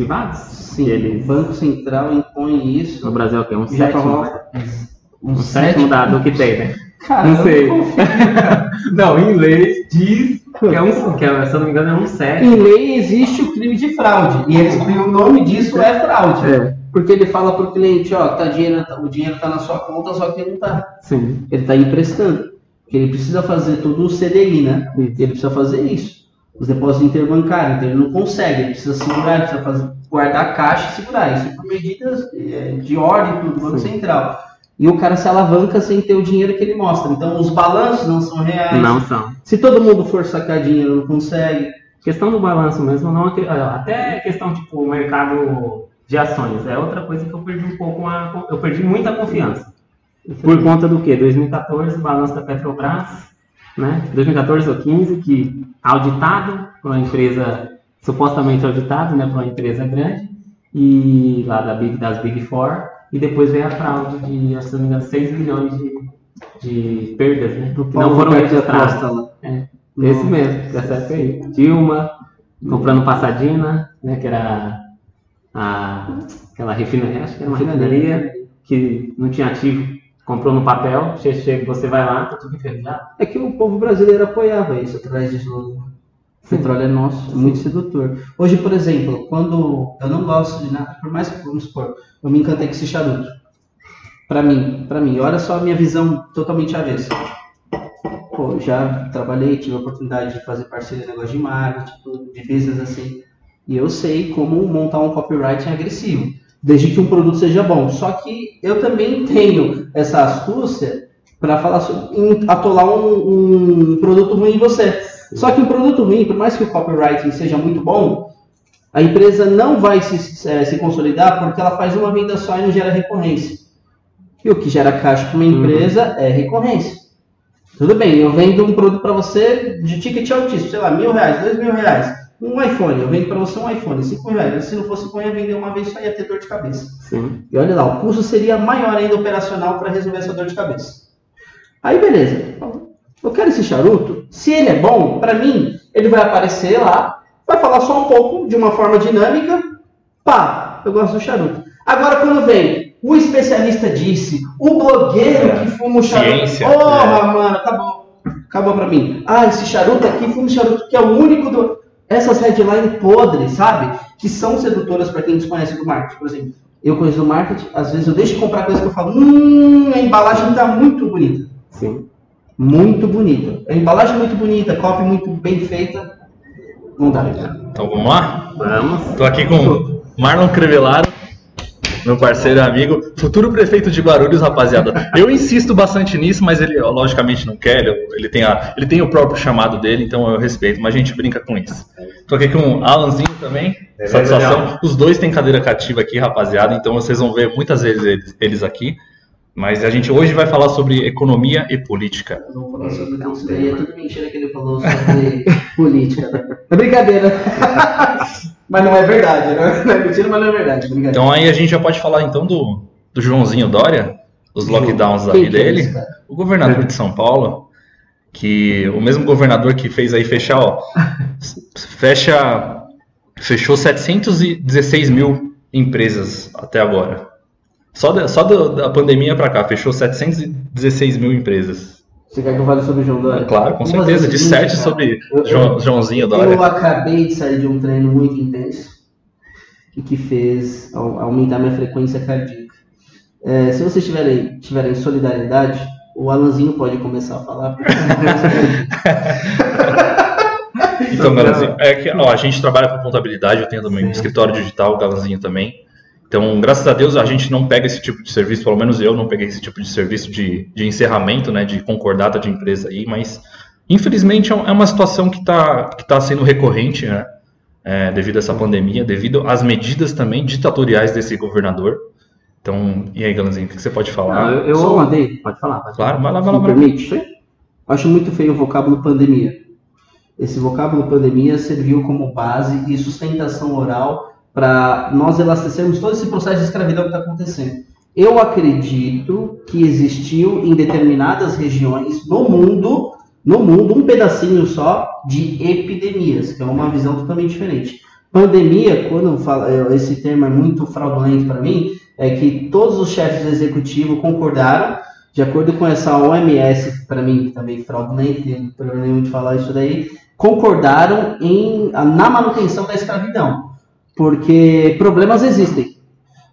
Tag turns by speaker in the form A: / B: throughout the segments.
A: privados?
B: Sim,
A: Eles-
B: o Banco Central impõe isso.
A: No Brasil é o quê? Um sétimo?
B: coloca-
A: Um sétimo da- do que tem, né?
B: Cara,
A: Não sei.
B: confio.
A: Não, em inglês diz que é um, que é, se eu não me engano, é um sétimo.
B: Em lei existe o crime de fraude. E eles, o nome disso é fraude.
A: É.
B: Porque ele fala pro cliente, ó, tá dinheiro, o dinheiro tá na sua conta, só que ele não tá.
A: Sim.
B: Ele tá emprestando. Porque ele precisa fazer tudo o CDI, né? Ele precisa fazer isso. Os depósitos interbancários, então ele não consegue, ele precisa segurar, ele precisa fazer, guardar a caixa e segurar. Isso por medidas eh, de ordem do Banco
A: Sim.
B: Central. E o cara se alavanca sem ter o dinheiro que ele mostra. Então os balanços não são reais.
A: Não são.
B: Se todo mundo for sacar dinheiro, não consegue.
A: Questão do balanço mesmo, não acre- até questão tipo mercado de ações. É outra coisa que eu perdi um pouco, a, eu perdi muita confiança. Por conta do quê? 2014, balanço da Petrobras, né? 2014 ou 15, que auditado por uma empresa, supostamente auditado, né? Por uma empresa grande, e lá da Big, das Big Four, e depois veio a fraude de, se não me engano, 6 bilhões de, de perdas, né? Que não foram registradas. É, esse mesmo, dessa época aí. Dilma, comprando Passadina, né, que era a, aquela refinaria, acho que era uma refinaria, que não tinha ativo, comprou no papel, che- chega, você vai lá, tá tudo enferrujado.
B: É que o povo brasileiro apoiava isso atrás disso. O petróleo é nosso, é muito sedutor. Hoje, por exemplo, quando eu não gosto de nada, por mais que, vamos supor, eu me encantei com esse charuto. Pra mim, pra mim, olha só a minha visão totalmente avessa. Pô, já trabalhei, tive a oportunidade de fazer parceria em negócio de marketing, de business assim. E eu sei como montar um copywriting agressivo, desde que um produto seja bom. Só que eu também tenho essa astúcia para falar sobre, atolar um, um produto ruim em você. Só que um produto ruim, por mais que o copywriting seja muito bom, a empresa não vai se, eh, se consolidar porque ela faz uma venda só e não gera recorrência. E o que gera caixa para uma
A: Uhum.
B: empresa é recorrência. Tudo bem, eu vendo um produto para você de ticket altíssimo, sei lá, mil reais, dois mil reais. Um iPhone, eu vendo para você um iPhone, cinco reais. Se não fosse bom, ia vender uma vez só ia ter dor de cabeça.
A: Sim.
B: E olha lá, o custo seria maior ainda operacional para resolver essa dor de cabeça. Aí beleza. Eu quero esse charuto. Se ele é bom, para mim, ele vai aparecer lá, vai falar só um pouco, de uma forma dinâmica. Pá, eu gosto do charuto. Agora quando vem, o especialista disse, o blogueiro que fuma o charuto.
C: Ciência,
B: Porra, mano, acabou. Acabou pra mim. Ah, esse charuto aqui, fuma o charuto que é o único do. Essas headlines podres, sabe? Que são sedutoras para quem desconhece do marketing. Por exemplo, eu conheço do marketing, às vezes eu deixo de comprar coisa que eu falo, hum, a embalagem tá muito bonita.
A: Sim.
B: Muito bonita. A embalagem muito bonita, copy muito bem feita. Não dá.
C: Então vamos lá?
A: Vamos.
C: Tô aqui com Marlon Crevelaro, meu parceiro e amigo, futuro prefeito de Guarulhos, rapaziada. Eu insisto bastante nisso, mas ele logicamente não quer, ele, tem a, ele tem o próprio chamado dele, então eu respeito, mas a gente brinca com isso. Tô aqui com o Alanzinho também,
A: Beleza,
C: satisfação.
A: Leão.
C: Os dois têm cadeira cativa aqui, rapaziada, então vocês vão ver muitas vezes eles, eles aqui. Mas a gente hoje vai falar sobre economia e política.
B: Vamos falar sobre daí. É tudo mentira que ele falou sobre política. É brincadeira. mas não é verdade. né? Não é mentira, mas não é verdade. Brincadeira.
C: Então aí a gente já pode falar então do, do Joãozinho Dória, dos lockdowns da vida
B: é
C: dele. O governador de São Paulo, que o mesmo governador que fez aí fechar, ó, fecha, fechou 716 mil empresas até agora. Só da, só da, da pandemia para cá, fechou 716 mil empresas.
B: Você quer que eu fale sobre o João Dória?
C: Claro, com
B: Vamos
C: certeza. Disserte
B: cara.
C: sobre
B: Eu-
C: João- Joãozinho Dória.
B: Eu acabei de sair de um treino muito intenso e que fez au- aumentar minha frequência cardíaca. É, se vocês tiverem, tiverem solidariedade, o Alanzinho pode começar a falar.
C: Então, Galanzinho, é que ó, a gente trabalha com contabilidade, eu tenho também um escritório digital, o Galanzinho também. Então, graças a Deus, a gente não pega esse tipo de serviço, pelo menos eu não peguei esse tipo de serviço de, de encerramento, né, de concordata de empresa aí, mas infelizmente é é uma situação que está que tá sendo recorrente, né, é, devido a essa pandemia, devido às medidas também ditatoriais desse governador. Então, e aí, Galanzinho, o que você pode falar?
A: eu, eu
B: Só adendo.
A: Pode falar, pode
C: Claro, vai lá, vai lá.
B: permite? Acho muito feio o vocábulo pandemia. Esse vocábulo pandemia serviu como base e sustentação oral para nós elastecermos todo esse processo de escravidão que está acontecendo. Eu acredito que existiu em determinadas regiões no mundo no mundo um pedacinho só de epidemias, que é uma visão totalmente diferente. Pandemia, quando fala, esse termo é muito fraudulento para mim, é que todos os chefes do executivo concordaram, de acordo com essa OMS, para mim também fraudulento, não problema nenhum de falar isso daí, concordaram em, na manutenção da escravidão, porque problemas existem.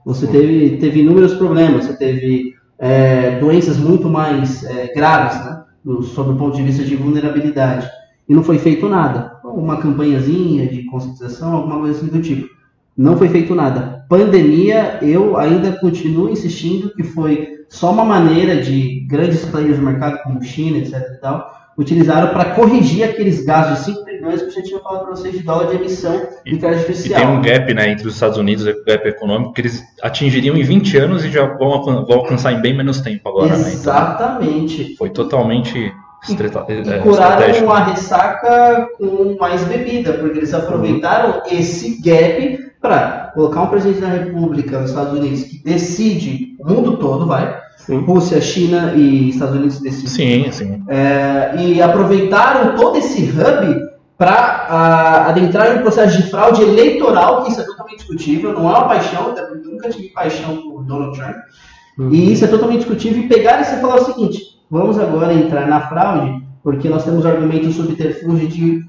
B: Você teve, teve inúmeros problemas, você teve é, doenças muito mais é, graves, né, sob o ponto de vista de vulnerabilidade e não foi feito nada. Uma campanhazinha de conscientização, alguma coisa assim do tipo. Não foi feito nada. Pandemia, eu ainda continuo insistindo que foi só uma maneira de grandes players do mercado, como China, etc e tal, utilizaram para corrigir aqueles gastos de 5 trilhões que eu já tinha falado para vocês de dólar de emissão de crédito artificial.
C: E tem um gap né, entre os Estados Unidos e o gap econômico que eles atingiriam em 20 anos e já vão, vão alcançar em bem menos tempo agora.
B: Exatamente. Né? Então,
C: foi totalmente
B: e, é, curaram a ressaca com mais bebida, porque eles aproveitaram esse gap para colocar um presidente da República nos Estados Unidos que decide o mundo todo, vai. Sim. Rússia, China e Estados Unidos decidem.
C: Sim, sim.
B: É, e aproveitaram todo esse hub para adentrar em um processo de fraude eleitoral, que isso é totalmente discutível, não é uma paixão, até porque eu nunca tive paixão por Donald Trump. Uhum. E isso é totalmente discutível. E pegar e você falar o seguinte: Vamos agora entrar na fraude, porque nós temos o argumento subterfúgio de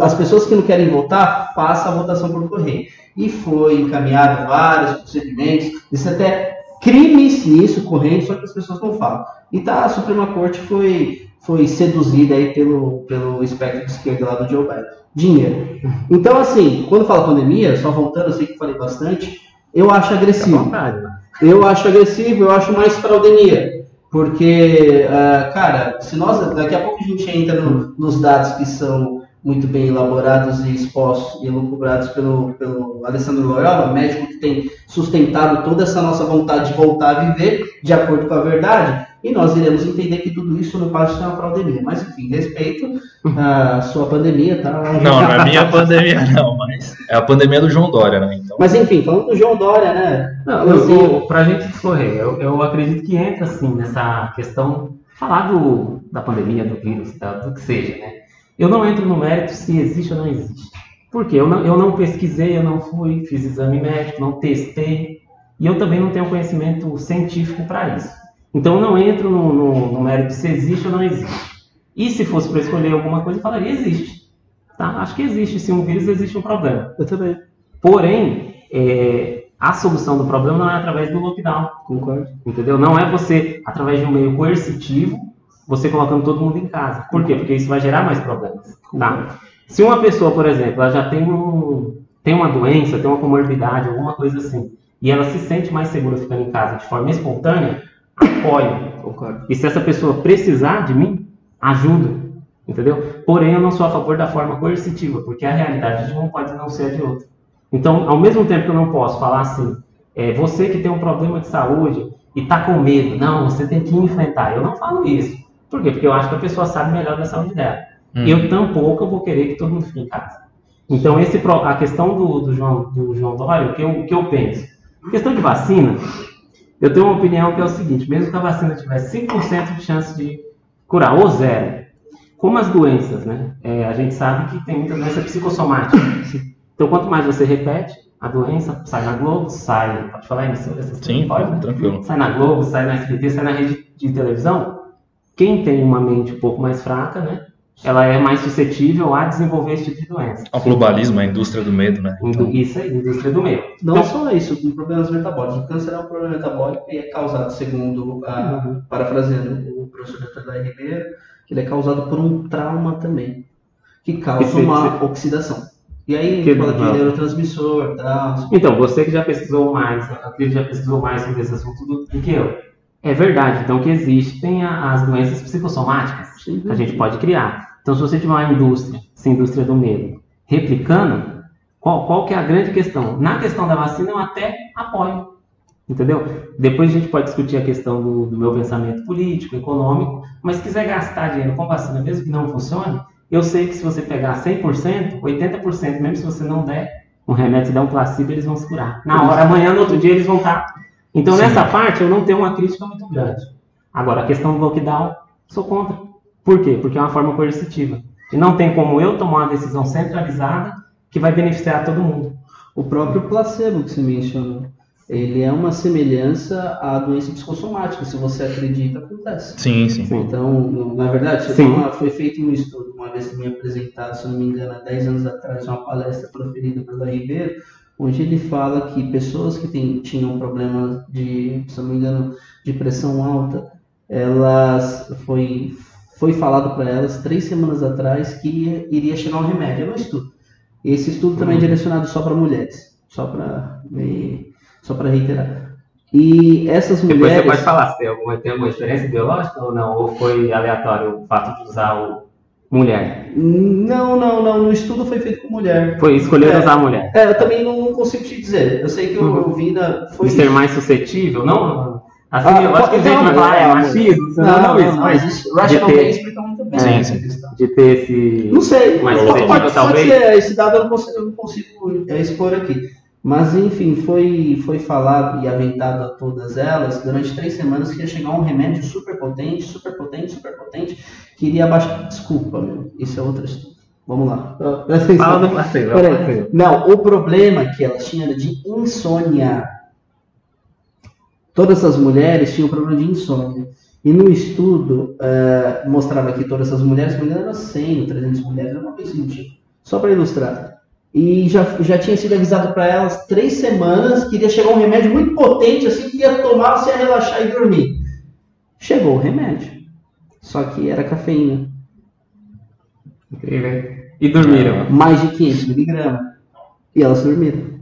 B: as pessoas que não querem votar, façam a votação por correio. E foi encaminhado vários procedimentos, existem até crimes nisso correndo, só que as pessoas não falam. E tá, a Suprema Corte foi, foi seduzida aí pelo, pelo espectro de esquerda lá do Joe Biden. Dinheiro. Então, assim, quando fala pandemia, só voltando, eu sei que falei bastante, eu acho agressivo. Eu acho agressivo, eu acho mais fraudemia. Porque, uh, cara, se nós daqui a pouco a gente entra no, nos dados que são muito bem elaborados e expostos e elucubrados pelo, pelo Alessandro Loyola, médico que tem sustentado toda essa nossa vontade de voltar a viver de acordo com a verdade, e nós iremos entender que tudo isso não pode ser uma pandemia. Mas, enfim, respeito a sua pandemia, tá?
C: Não, não é minha pandemia, não, mas é a pandemia do João Dória, né?
B: Então... Mas, enfim, falando do João Dória, né?
A: Não, eu, eu, pra gente discorrer, eu, eu acredito que entra, assim, nessa questão, falar do, da pandemia, do vírus, da, do que seja, né? Eu não entro no mérito se existe ou não existe. Por quê? Eu não, eu não pesquisei, eu não fui, fiz exame médico, não testei, e eu também não tenho conhecimento científico para isso. Então eu não entro no, no, no, mérito se existe ou não existe. E se fosse para escolher alguma coisa, eu falaria existe. Tá? Acho que existe. Se um vírus existe um problema.
B: Eu também.
A: Porém, é, a solução do problema não é através do lockdown.
B: Concordo.
A: Entendeu? Não é você, através de um meio coercitivo, você colocando todo mundo em casa. Por quê? Porque isso vai gerar mais problemas. Tá? Se uma pessoa, por exemplo, ela já tem, um, tem uma doença, tem uma comorbidade, alguma coisa assim, e ela se sente mais segura ficando em casa de forma espontânea, apoio. E se essa pessoa precisar de mim, ajuda. Entendeu? Porém, eu não sou a favor da forma coercitiva, porque a realidade de um pode não ser a de outro. Então, ao mesmo tempo que eu não posso falar assim, é, você que tem um problema de saúde e está com medo, não, você tem que enfrentar. Eu não falo isso. Por quê? Porque eu acho que a pessoa sabe melhor da saúde dela. Hum. Eu tampouco vou querer que todo mundo fique em casa. Então, esse, a questão do, do, João, do João Dória, o que, eu, o que eu penso? A questão de vacina, eu tenho uma opinião que é o seguinte: mesmo que a vacina tivesse 5% de chance de curar, ou zero, como as doenças, né? É, a gente sabe que tem muita doença psicossomática. Então, quanto mais você repete, a doença sai na Globo, sai. Pode falar isso?
C: Sim, pode, né? tranquilo.
A: Sai na Globo, sai na SBT, sai na rede de televisão. Quem tem uma mente um pouco mais fraca, né? ela é mais suscetível a desenvolver esse tipo de doença.
C: O globalismo, a indústria do medo, né?
A: Então... Isso aí, indústria do medo.
B: Não então, só isso, com problemas metabólicos. O câncer é um problema metabólico e é causado, segundo a, uhum. parafraseando o professor Dr. Ribeiro, que ele é causado por um trauma também, que causa uma oxidação. E aí que fala de neurotransmissor, tal.
A: Então, você que já pesquisou mais, que já pesquisou mais sobre esse assunto do que eu. É verdade, então que existem as doenças psicossomáticas que a gente pode criar. Então, se você tiver uma indústria, essa indústria do medo, replicando, qual, qual que é a grande questão? Na questão da vacina, eu até apoio. Entendeu? Depois a gente pode discutir a questão do, do meu pensamento político, econômico, mas se quiser gastar dinheiro com vacina, mesmo que não funcione, eu sei que se você pegar 100%, 80%, mesmo se você não der um remédio, se der um placebo, eles vão se curar. Na hora, amanhã, no outro dia, eles vão estar. Então, Sim. nessa parte, eu não tenho uma crítica muito grande. Agora, a questão do lockdown, sou contra. Por quê? Porque é uma forma coercitiva. E não tem como eu tomar uma decisão centralizada que vai beneficiar todo mundo.
B: O próprio placebo que você mencionou, ele é uma semelhança à doença psicossomática. Se você acredita, acontece.
C: Sim, sim.
B: Então, na verdade, foi feito um estudo, uma vez que me apresentado, se eu não me engano, há 10 anos atrás, uma palestra proferida pelo Ribeiro, onde ele fala que pessoas que tem- tinham problemas de, se não me engano, de pressão alta, elas foi, foi falado para elas três semanas atrás que ia- iria chegar um remédio. É um estudo. Esse estudo também é direcionado só para mulheres, só para só para reiterar. E essas
A: Depois
B: mulheres
A: você pode falar se tem alguma, tem alguma diferença biológica ou não, ou foi aleatório o fato de usar o mulher.
B: Não, não, não. No estudo foi feito com mulher.
A: Foi escolher
B: É.
A: usar a mulher.
B: É, eu também não, não consigo te dizer. Eu sei que eu,
A: Uhum.
B: eu vi na. Foi
A: De ser mais suscetível, não? Assim,
B: Ah,
A: eu acho que a gente vai falar, é machismo, não,
B: Não,
A: não,
B: não,
A: isso,
B: não,
A: mas ter-
B: Pain explica muito bem
C: Sim,
B: essa questão.
A: de ter esse.
B: Não sei,
A: Mais
B: pode, pode, pode ser. Esse dado eu não consigo, eu não consigo é, expor aqui. Mas, enfim, foi, foi falado e aventado a todas elas durante três semanas que ia chegar um remédio super potente, super potente, super potente, que iria abaixar. Desculpa, meu. Isso é outro estudo. Vamos lá. Presta atenção.
A: Fala do placebo.
B: Peraí.
A: o placebo.
B: Não, o problema que elas tinham era de insônia. Todas essas mulheres tinham problema de insônia. E no estudo, eh, mostrava que todas essas mulheres, engano, eram 100 ou 300 mulheres, era uma coisa assim do tipo. Só para ilustrar. E já, já tinha sido avisado para elas três semanas que iria chegar um remédio muito potente, assim, que ia tomar, você ia relaxar e dormir. Chegou o remédio. Só que era cafeína.
A: E dormiram.
B: Mais de 500 miligramas. E elas dormiram.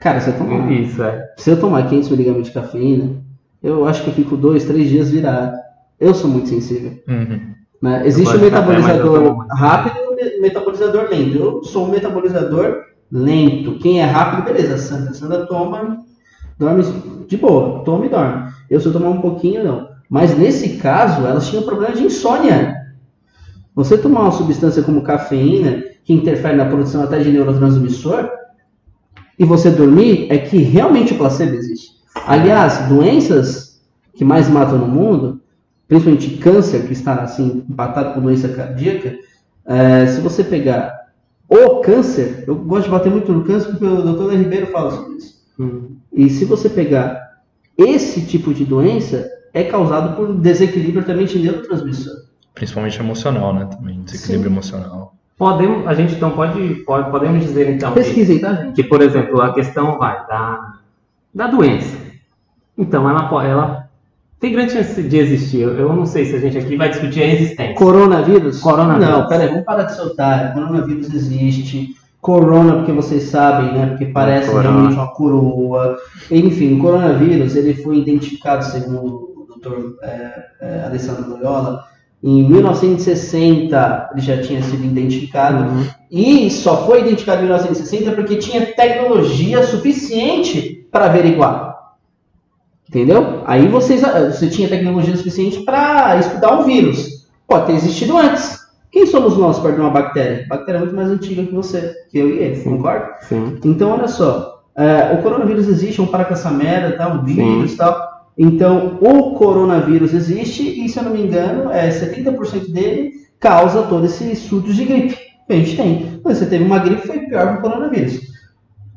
B: Cara, você tomar.
A: Isso, é.
B: Se eu tomar 500 miligramas de cafeína, eu acho que eu fico dois, três dias virado. Eu sou muito sensível.
C: Uhum.
B: né? Existe
A: café, eu
B: metabolizador
A: muito.
B: rápido metabolizador lento. Eu sou um metabolizador lento. Quem é rápido, beleza. Sandra, Sandra toma, dorme de boa, toma e dorme. Eu, se eu tomar um pouquinho, não. Mas nesse caso, elas tinham problema de insônia. Você tomar uma substância como cafeína, que interfere na produção até de neurotransmissor, e você dormir, é que realmente o placebo existe. Aliás, doenças que mais matam no mundo, principalmente câncer, que está assim, empatado com doença cardíaca, é, se você pegar o câncer, eu gosto de bater muito no câncer porque o Dr. Léo Ribeiro fala sobre isso.
A: Hum.
B: E se você pegar esse tipo de doença, é causado por desequilíbrio também de neurotransmissor.
C: Principalmente emocional, né? Também, desequilíbrio emocional.
A: Podemos, a gente então pode, pode podemos dizer então que,
B: Pesquisem, tá, gente?
A: que, por exemplo, a questão vai da, da doença. Então, ela, ela tem grande chance de existir. Eu, eu não sei se a gente aqui vai discutir a existência.
B: Coronavírus?
A: Coronavírus.
B: Não, peraí, vamos parar de soltar. Coronavírus existe. Corona, porque vocês sabem, né? Porque parece
A: Corona.
B: realmente uma coroa. Enfim, o coronavírus ele foi identificado, segundo o Dr. é, é, Alessandro Loyola, em 1960 ele já tinha sido identificado.
A: Uhum.
B: E só foi identificado em 1960 porque tinha tecnologia suficiente para averiguar. Entendeu? Aí vocês, você tinha tecnologia suficiente para estudar um vírus. Pode ter existido antes. Quem somos nós perto de uma bactéria? A bactéria é muito mais antiga que você, que eu e ele,
A: Sim.
B: concorda?
A: Sim.
B: Então, olha só. é, o coronavírus existe, vamos parar com essa merda, tá? Um vírus e tal. Então, o coronavírus existe e, se eu não me engano, é 70% dele causa todo esse surto de gripe que a gente tem. Então, você teve uma gripe, foi pior que o coronavírus.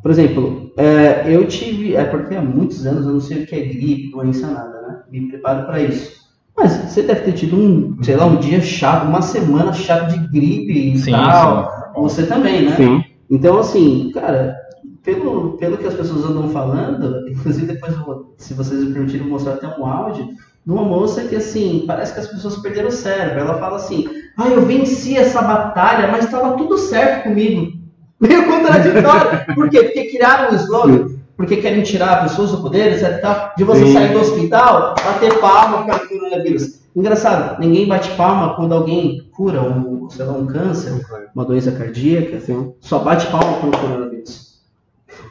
B: Por exemplo, é, eu tive, é porque há muitos anos eu não sei o que é gripe, doença, nada, né? Me preparo para isso. Mas você deve ter tido um, sei lá, um dia chato, uma semana chata de gripe e
C: Sim,
B: tal.
C: sim.
B: Você também, né?
A: Sim.
B: Então, assim, cara, pelo, pelo que as pessoas andam falando, inclusive depois, eu vou, se vocês me permitirem, eu vou mostrar até um áudio de uma moça que, assim, parece que as pessoas perderam o cérebro. Ela fala assim: ah, eu venci essa batalha, mas estava tudo certo comigo. Meio contraditório. Por quê? Porque criaram um slogan, porque querem tirar pessoas do poder, etc. tal, de você
A: Sim.
B: sair do hospital, bater palma para o coronavírus. Engraçado, ninguém bate palma quando alguém cura um, sei lá, um câncer, uma doença cardíaca, só bate palma pelo coronavírus.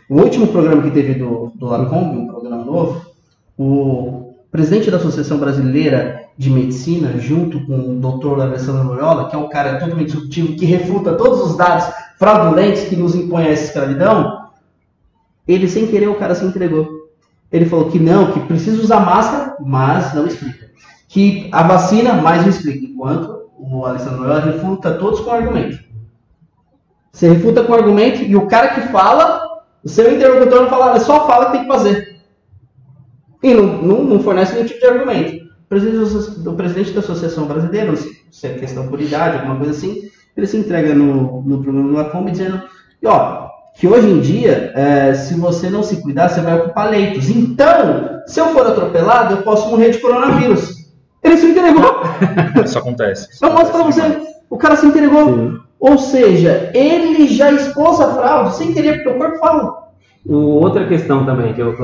B: O último programa que teve do, do Lacombe, um programa novo, o presidente da Associação Brasileira de Medicina, junto com o Dr. Alessandro Loyola, que é um cara totalmente disruptivo, que refuta todos os dados fraudulentos que nos impõem a essa escravidão, ele sem querer o cara se entregou. Ele falou que não, que precisa usar máscara, mas não explica. Que a vacina, mais não explica. Enquanto o Alessandro Noel refuta todos com argumento. Você refuta com argumento e o cara que fala, o seu interlocutor não fala, só fala que tem que fazer. E não, não, não fornece nenhum tipo de argumento. O presidente, da Associação Brasileira, se é questão por idade, alguma coisa assim, ele se entrega no, no programa do Lacombe dizendo ó, que hoje em dia, é, se você não se cuidar, você vai ocupar leitos. Então, se eu for atropelado, eu posso morrer de coronavírus. Ele se entregou.
C: Isso acontece.
B: Isso eu mostro pra você. O cara se entregou. Sim. Ou seja, ele já expôs a fraude sem querer, porque o corpo fala.
A: O, outra questão também que eu,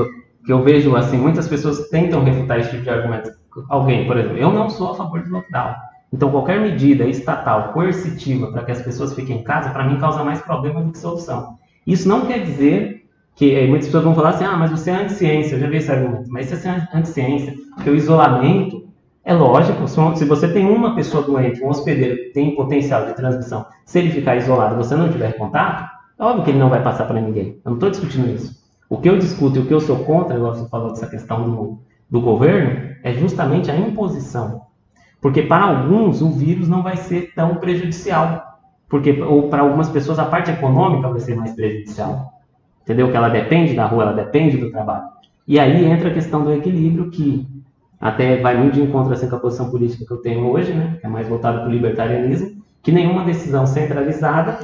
A: que eu vejo assim, muitas pessoas tentam refutar esse tipo de argumento. Alguém, por exemplo, eu não sou a favor do lockdown. Então, qualquer medida estatal coercitiva para que as pessoas fiquem em casa, para mim, causa mais problema do que solução. Isso não quer dizer que muitas pessoas vão falar assim, ah, mas você é anti-ciência, eu já vi esse argumento, mas isso é anti-ciência, porque o isolamento é lógico, se você tem uma pessoa doente, um hospedeiro que tem potencial de transmissão, se ele ficar isolado e você não tiver contato, é óbvio que ele não vai passar para ninguém. Eu não estou discutindo isso. O que eu discuto e o que eu sou contra, igual você falou dessa questão do, do governo, é justamente a imposição. Porque para alguns o vírus não vai ser tão prejudicial. Porque ou para algumas pessoas a parte econômica vai ser mais prejudicial. Entendeu? Que ela depende da rua, ela depende do trabalho. E aí entra a questão do equilíbrio que até vai muito de encontro assim, com a posição política que eu tenho hoje, né, que é mais voltada para o libertarianismo, que nenhuma decisão centralizada,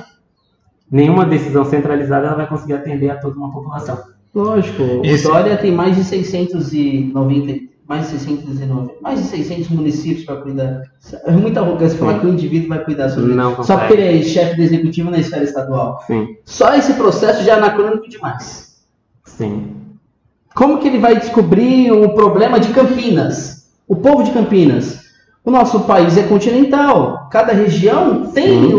A: nenhuma decisão centralizada ela vai conseguir atender a toda uma população.
B: Lógico, Esse... o Dória tem mais de 690, mais de 690, mais de 600 municípios para cuidar. É muita arrogância falar que o indivíduo vai cuidar sobre
A: Não
B: isso. Só porque ele é chefe do executivo na esfera estadual.
A: Sim.
B: Só esse processo já é anacrônico demais.
A: Sim.
B: Como que ele vai descobrir o problema de Campinas? O povo de Campinas. O nosso país é continental. Cada região tem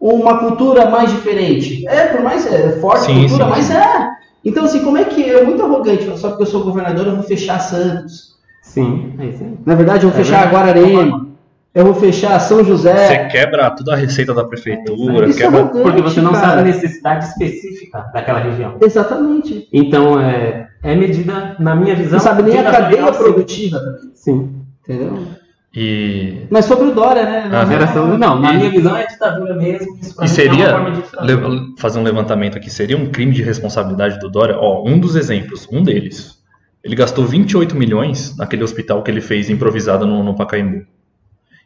B: uma cultura mais diferente. É, por mais é, forte sim, cultura, sim. mas é. Então, assim, como é que é muito arrogante, só porque eu sou governador, eu vou fechar Santos.
A: Sim, é.
B: Na verdade, eu vou é fechar verdade. Guararema. Eu vou fechar São José.
C: Você quebra toda a receita da prefeitura. Isso é quebra...
A: É porque você não cara. sabe a necessidade específica daquela região.
B: Exatamente.
A: Então, é, é medida, na minha visão.
B: Não sabe nem a cadeia produtiva também.
A: Sim.
B: Entendeu?
C: E...
B: Mas sobre o Dória, né?
A: Não, geração, não na minha visão é ditadura mesmo.
C: Isso e seria, é fazer um levantamento aqui, seria um crime de responsabilidade do Dória? Ó, um dos exemplos, um deles. Ele gastou 28 milhões naquele hospital que ele fez improvisado no, no Pacaembu.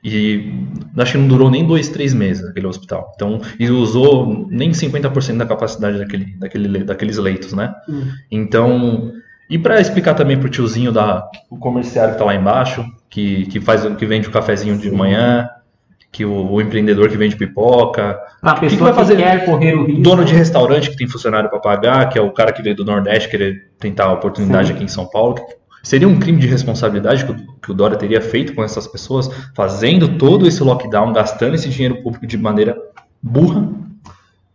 C: E acho que não durou nem dois, três meses aquele hospital. Então, e usou nem 50% da capacidade daquele, daquele, daqueles leitos, né? Hum. Então, e para explicar também pro tiozinho da o comerciário que tá lá embaixo, que, que faz que vende o cafezinho de manhã, que o, o, empreendedor que vende pipoca,
A: a pessoa que, que vai fazer que quer correr o risco.
C: dono de restaurante que tem funcionário para pagar, que é o cara que veio do Nordeste querer tentar a oportunidade Sim. aqui em São Paulo, Seria um crime de responsabilidade que o, que o Dória teria feito com essas pessoas, fazendo todo esse lockdown, gastando esse dinheiro público de maneira burra?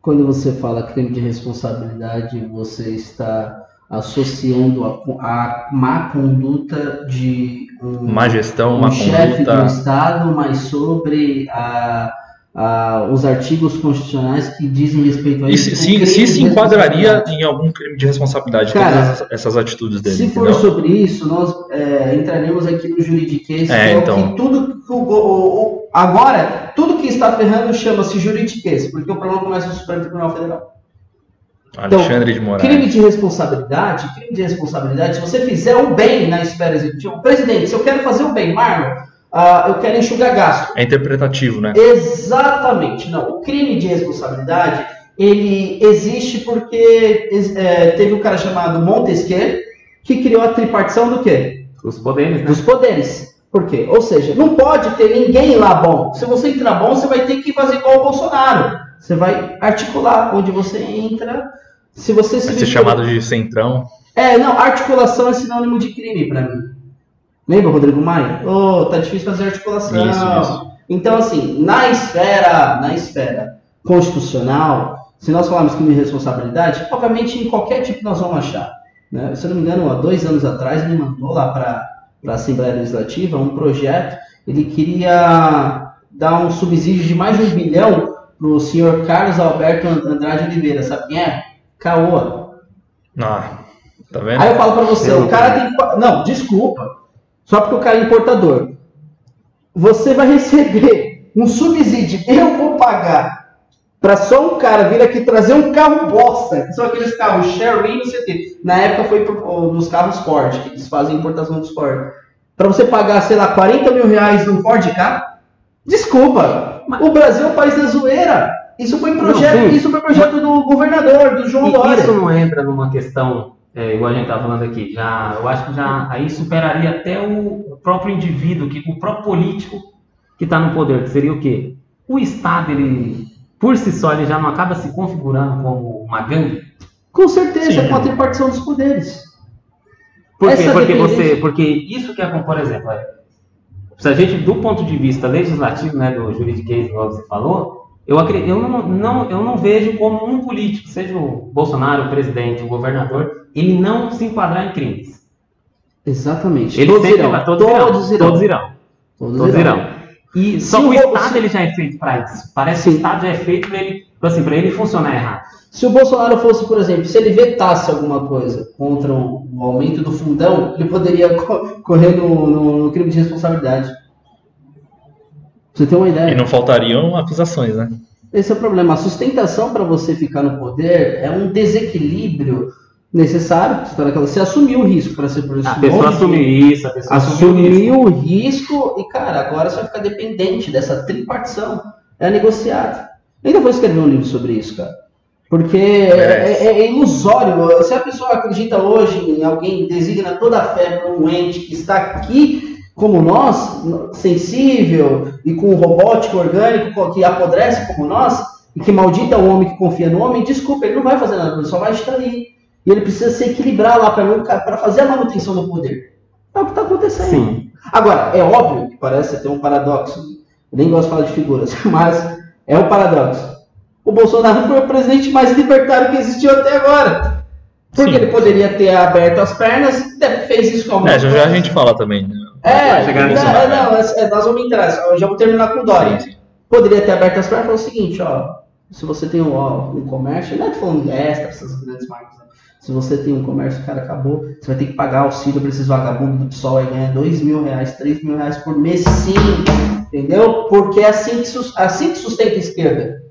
B: Quando você fala crime de responsabilidade, você está associando a, a má conduta de
C: um, má gestão,
B: um
C: má
B: chefe do Estado, mas sobre a ah, os artigos constitucionais que dizem respeito a
C: isso. E se, se se enquadraria em algum crime de responsabilidade, Cara, essas, essas, atitudes dele.
B: Se entendeu? for sobre isso, nós é, entraremos aqui no juridiquês, é, é então. que tudo o, o, agora, tudo que está ferrando chama-se juridiquês, porque o problema começa no Supremo Tribunal Federal.
C: Alexandre então, de Moraes.
B: Crime de responsabilidade, crime de responsabilidade, se você fizer o bem na esfera executiva, presidente, se eu quero fazer o bem, Marlon, uh, eu quero enxugar gasto.
C: É interpretativo, né?
B: Exatamente. Não, o crime de responsabilidade, ele existe porque é, teve um cara chamado Montesquieu que criou a tripartição do quê?
A: Dos poderes, né?
B: Dos poderes. Por quê? Ou seja, não pode ter ninguém lá bom. Se você entrar bom, você vai ter que fazer igual o Bolsonaro. Você vai articular onde você entra. Se você
C: se vai ser chamado de centrão.
B: É, não, articulação é sinônimo de crime para mim. Lembra, Rodrigo Maia? Oh, tá difícil fazer articulação. Isso, isso. Então, assim, na esfera, na esfera constitucional, se nós falarmos crime de responsabilidade, obviamente em qualquer tipo nós vamos achar. Né? Se eu não me engano, há dois anos atrás, ele mandou lá para a Assembleia Legislativa um projeto, ele queria dar um subsídio de mais de um bilhão o senhor Carlos Alberto Andrade Oliveira, sabe quem é? Caoa.
C: Ah, tá vendo?
B: Aí eu falo para você, o cara tem... Não, desculpa. Só porque o cara é importador. Você vai receber um subsídio, eu vou pagar para só um cara vir aqui trazer um carro bosta, são aqueles carros Sherwin, não sei o quê. Na época foi pro, nos carros Ford, que eles fazem importação dos Ford. Para você pagar, sei lá, 40 mil reais num Ford K? Desculpa, o Brasil é o país da zoeira. Isso foi projeto,
A: Não,
B: isso foi projeto do governador, do João
A: E
B: Dória.
A: isso não entra numa questão, é, igual a gente estava falando aqui, já, eu acho que já aí superaria até o, próprio indivíduo, que, o próprio político que está no poder, que seria o quê? O Estado, ele, por si só, ele já não acaba se configurando como uma gangue?
B: Com certeza,
C: Sim.
B: com a tripartição dos poderes.
A: Por quê? Porque, você, porque isso que é, por exemplo, é, se a gente, do ponto de vista legislativo, né, do juridiquês, igual você falou, eu, eu, não, não, eu não vejo como um político, seja o Bolsonaro, o presidente, o governador, ele não se enquadrar em crimes.
B: Exatamente.
A: Ele
B: todos irão.
A: vai- todos,
B: Todos
A: irão.
B: irão.
A: Todos irão.
B: Todos
A: Todos
B: irão.
A: irão. E só que
B: o
A: Estado
B: se-
A: ele já é feito para isso. Parece que
B: Sim.
A: o Estado já é feito para ele, assim, para ele funcionar errado.
B: Se o Bolsonaro fosse, por exemplo, se ele vetasse alguma coisa contra o, o aumento do fundão, ele poderia co- correr no, no- no crime de responsabilidade. Pra Você tem uma ideia?
C: E não faltariam acusações, né?
B: Esse é o problema. A sustentação para você ficar no poder é um desequilíbrio necessário. Você, que você assumiu o risco para ser por esse
A: A pessoa assumiu isso, a pessoa assumiu isso.
B: assumiu o risco e, cara, agora você vai ficar dependente dessa tripartição. É negociado. Eu ainda vou escrever um livro sobre isso, cara. Porque é,
C: Merece.
B: é- é ilusório. Se a pessoa acredita hoje em alguém, designa toda a fé para um ente que está aqui como nós, sensível e com robótico orgânico que apodrece como nós, e que maldita o homem que confia no homem, desculpa, ele não vai fazer nada, ele só vai estar ali. E ele precisa se equilibrar lá para fazer a manutenção do poder. É o que está acontecendo.
A: Sim.
B: Agora, é óbvio que parece ter um paradoxo. Eu nem gosto de falar de figuras, mas é um paradoxo. O Bolsonaro foi o presidente mais libertário que existiu até agora. Porque
C: Sim.
B: ele poderia ter aberto as pernas, deve- fez isso com
C: É, já, já a gente fala também. né?
B: É, não, é,
C: vai.
B: não, é- é, nós vamos entrar. Eu já vou terminar com o Dória. Poderia ter aberto as pernas e falar o seguinte, ó. Se você tem um, ó, um comércio, não é tô falando extra, essas grandes marcas, né? Se você tem um comércio, cara, acabou, você vai ter que pagar auxílio para esses vagabundos do PSOL aí ganhar 2 mil reais, 3 mil reais por mês, sim. Entendeu? Porque é assim que, assim que sustenta a esquerda.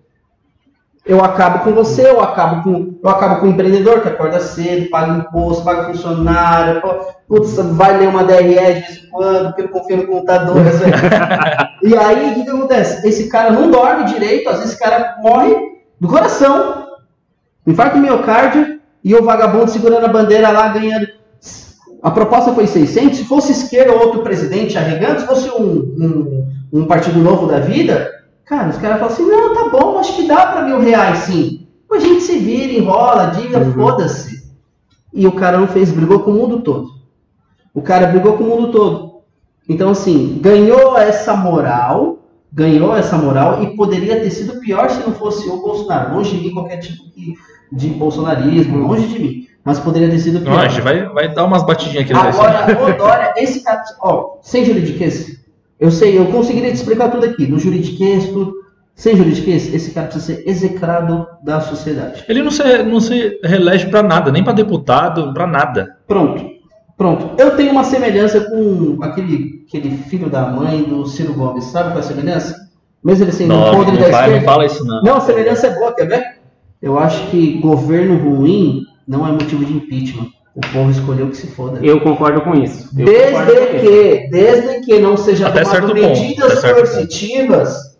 B: Eu acabo com você, eu acabo com, eu acabo com o empreendedor que acorda cedo, paga imposto, paga funcionário, putz, vai ler uma DRE de vez em quando, porque eu confio no assim. e aí, o que, que acontece? Esse cara não dorme direito, às vezes esse cara morre do coração, infarto miocárdio, e o vagabundo segurando a bandeira lá, ganhando. A proposta foi 600, se fosse esquerda ou outro presidente arregando, se fosse um, um, um partido novo da vida, cara, os caras falam assim, não, tá bom, acho que dá para mil reais sim. A gente se vira, enrola, dívida,
A: Uhum.
B: foda-se. E o cara não fez, brigou com o mundo todo. O cara brigou com o mundo todo. Então, assim, ganhou essa moral, ganhou essa moral e poderia ter sido pior se não fosse o Bolsonaro. Longe de mim qualquer tipo de, bolsonarismo, longe de mim. Mas poderia ter sido pior.
C: Não, a gente vai, vai dar umas batidinhas aqui
B: Agora, o Dória, esse cara, ó, sem juridiquês, eu sei, eu conseguiria te explicar tudo aqui, no juridiquês, tudo. Sem juridiquês, esse cara precisa ser execrado da sociedade.
C: Ele não se, não se reelege pra nada, nem pra deputado, pra nada.
B: Pronto, pronto. Eu tenho uma semelhança com aquele, aquele filho da mãe do Ciro Gomes, sabe qual é a semelhança? Mesmo ele sendo um
C: Não,
B: podre da
C: fala, não
B: esquerda.
C: fala isso não.
B: Não, a semelhança é boa, quer ver? Eu acho que governo ruim não é motivo de impeachment. O povo escolheu que se foda.
A: Eu concordo com isso. Eu concordo
B: Desde
A: com isso.
B: que, desde que não seja
C: Até
B: tomado medidas coercitivas,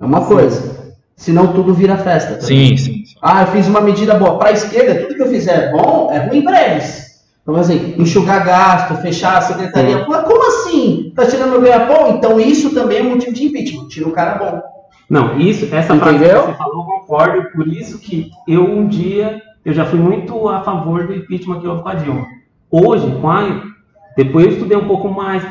B: é uma coisa. Senão tudo vira festa.
C: Sim,
B: também.
C: sim. sim.
B: Ah, eu fiz uma medida boa. Para a esquerda, tudo que eu fizer bom é ruim para eles. Então, assim, enxugar gasto, fechar a secretaria. Pô, como assim? Tá tirando meu ganha-pão? Então isso também é motivo de impeachment. Tira o cara bom.
A: Não, isso, essa frase que
B: Entendeu?
A: você falou, eu concordo, por isso que eu um dia, eu já fui muito a favor do impeachment que houve com a Dilma. Hoje, com a, depois eu estudei um pouco mais,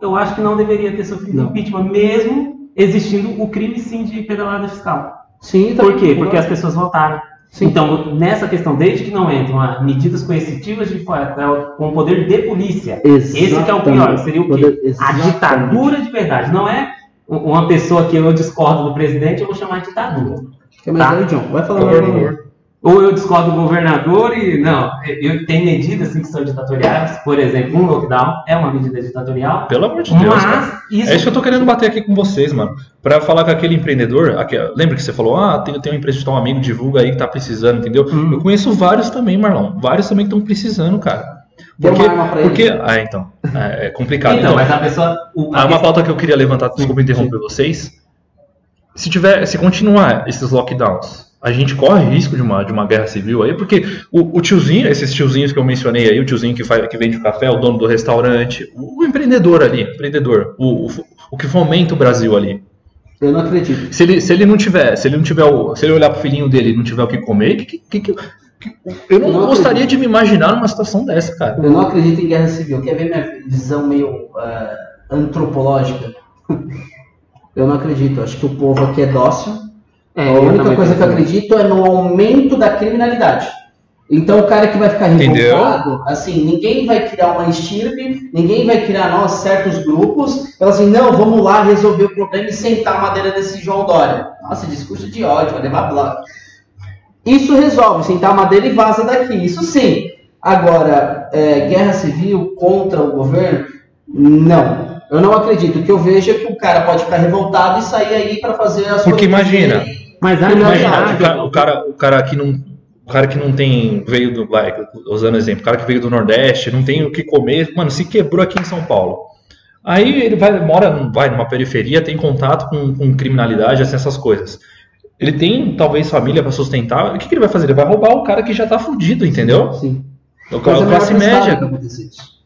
A: eu acho que não deveria ter sofrido
B: Não.
A: impeachment, mesmo existindo o crime sim de pedalada fiscal.
B: Sim, tá
A: Por quê? Porque as pessoas votaram.
B: Sim.
A: Então, nessa questão, desde que não entram ah, medidas coercitivas de fora, com o poder de polícia,
B: Exatamente.
A: esse que é o pior, seria o quê?
B: Poder-
A: A ditadura de verdade. Não é uma pessoa que eu discordo do presidente, eu vou chamar de ditadura. Tá.
B: aí, John? Vai falar
C: Por favor.
A: Ou eu discordo do governador e. Não, eu tenho medidas assim, que são ditatoriais. Por exemplo, um lockdown é uma medida ditatorial.
C: Pelo amor de Deus.
A: Mas isso.
C: É isso que eu tô querendo bater aqui com vocês, mano. Pra falar com aquele empreendedor. aqui, lembra que você falou, ah, tem, tem uma empresa de tal amigo, divulga aí que tá precisando, entendeu?
A: Hum.
C: Eu conheço vários também, Marlon. Vários também que estão precisando, cara. Porque,
B: ele.
C: porque, ah, então. É, é complicado.
A: Então, mas a pessoa. o-
C: Ah, uma pauta que eu queria levantar, desculpa interromper vocês. Se tiver, se continuar esses lockdowns, a gente corre risco de uma, de uma guerra civil aí, porque o, o tiozinho, esses tiozinhos que eu mencionei aí, o tiozinho que, faz, que vende o café, o dono do restaurante, o, o empreendedor ali, empreendedor, o, o, o que fomenta o Brasil ali.
B: Eu não acredito.
C: Se ele, se ele não tiver, se ele não tiver o, se ele olhar pro filhinho dele e não tiver o que comer, que, que, que, eu não,
B: Eu não
C: gostaria de me imaginar numa situação dessa, cara.
B: Eu não acredito em guerra civil. Quer ver minha visão meio ah, antropológica? Eu não acredito. Acho que o povo aqui é dócil.
A: É,
B: a única coisa que eu acredito é no aumento da criminalidade. Então o cara que vai ficar
C: Entendeu?
B: revoltado, assim, ninguém vai criar uma estirpe, ninguém vai criar nós certos grupos, fala assim, não, vamos lá resolver o problema e sentar a madeira desse João Dória. Nossa, discurso de ódio, vai levar bloco. Isso resolve, sentar a madeira e vaza daqui, isso sim. Agora, é, guerra civil contra o governo, não. Eu não acredito. O que eu vejo é que o cara pode ficar revoltado e sair aí para fazer as
C: Porque
B: coisas
C: imagina,
B: dele.
A: Mas a
C: Imagina,
A: verdade.
C: o cara, o cara, que não, o cara que não tem veio do, vai, usando exemplo, o cara que veio do Nordeste, não tem o que comer, mano, se quebrou aqui em São Paulo. Aí ele vai, mora, vai numa periferia, tem contato com, com criminalidade, assim, essas coisas. Ele tem talvez família para sustentar. O que, que ele vai fazer? Ele vai roubar o cara que já tá fudido, entendeu?
B: Sim.
C: O cara, classe média.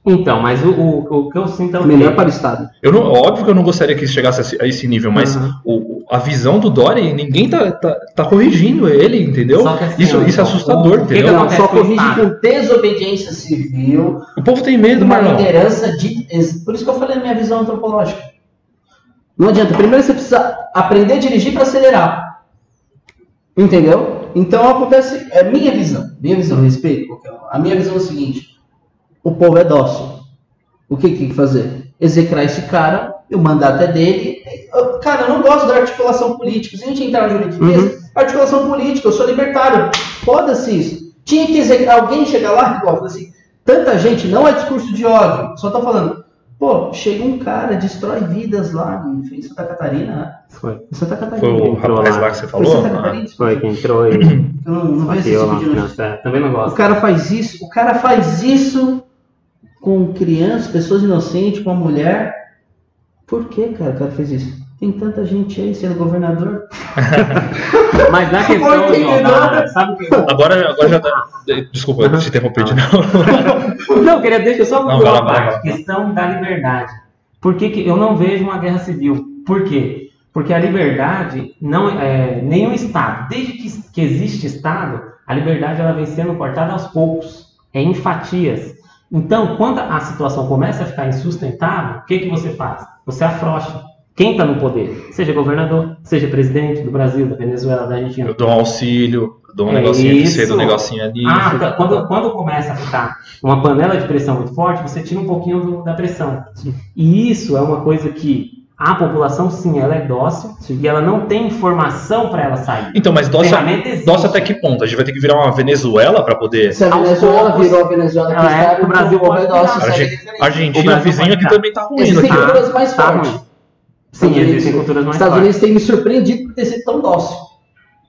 A: Então, mas o, o, o que eu sinto é o
B: Melhor para o Estado.
C: Eu não, óbvio que eu não gostaria que isso chegasse a esse, a esse nível, mas
A: Uhum.
C: o- a visão do Dória, ninguém tá, tá, tá corrigindo ele, entendeu?
A: Só que assim,
C: isso, isso é assustador,
A: o que
C: entendeu?
A: que
B: Não, só corrige com desobediência civil,
C: O povo tem medo,
B: uma
C: Marlon.
B: liderança de. Por isso que eu falei na minha visão antropológica. Não adianta. Primeiro você precisa aprender a dirigir para acelerar. Entendeu? Então acontece. É minha visão. Minha visão, respeito. A minha visão é o seguinte: o povo é dócil. O que que tem que fazer? Execrar esse cara, o mandato é dele. Cara, eu não gosto da articulação política. Se a gente entrar no juridiquês, articulação política, eu sou libertário. Foda-se isso. Tinha que execrar, alguém chegar lá, igual, falar assim, tanta gente, não é discurso de ódio, só tô falando. Pô, chega um cara, destrói vidas lá em Santa Catarina, né?
A: Foi,
B: Em Santa Catarina.
C: Foi o
A: Entrou
C: rapaz
A: lá.
C: que você
B: Foi
C: falou?
B: Santa
C: Ah,
B: Catarina?
A: foi quem entrou e
B: Eu não, não notícia.
A: finança. Também não
B: O
A: gosto.
B: cara faz isso, o cara faz isso com crianças, pessoas inocentes, com a mulher. Por que, cara, o cara fez isso? Tem tanta gente aí sendo governador.
A: Mas na questão, sabe que eu...
C: Agora, agora já dá. Desculpa
A: Uhum.
C: te interromper de novo.
A: Não, eu queria deixar só
C: Não,
A: uma parte. Questão da liberdade. Por que, que eu não vejo uma guerra civil? Por quê? Porque a liberdade não é nenhum Estado. Desde que, que existe Estado, a liberdade ela vem sendo cortada aos poucos, é em fatias. Então, quando a situação começa a ficar insustentável, o que, que você faz? Você afrouxa. Quem está no poder? Seja governador, seja presidente do Brasil, da Venezuela, da Argentina.
C: Eu dou um auxílio, dou um
A: É
C: negocinho aqui,
A: isso.
C: você dá um negocinho ali.
A: Ah, tá. quando, quando começa a ficar uma panela de pressão muito forte, você tira um pouquinho do- da pressão. E isso é uma coisa que a população, sim, ela é dócil e ela não tem informação para ela sair.
C: Então, mas dócil, dócil até que ponto? A gente vai ter que virar uma Venezuela para poder.
B: Se a Venezuela
A: poucos,
B: virou a Venezuela que
A: ela é,
B: está,
A: o Brasil
B: é dócil.
A: O
C: Argentina, vizinho aqui também tá ruim.
B: Existem
C: aqui.
B: culturas mais
A: Tá
B: fortes.
A: ruim.
B: Sim,
A: Sim, existem culturas mais
B: Estados
A: fortes.
B: Unidos tem me surpreendido por ter sido tão dócil.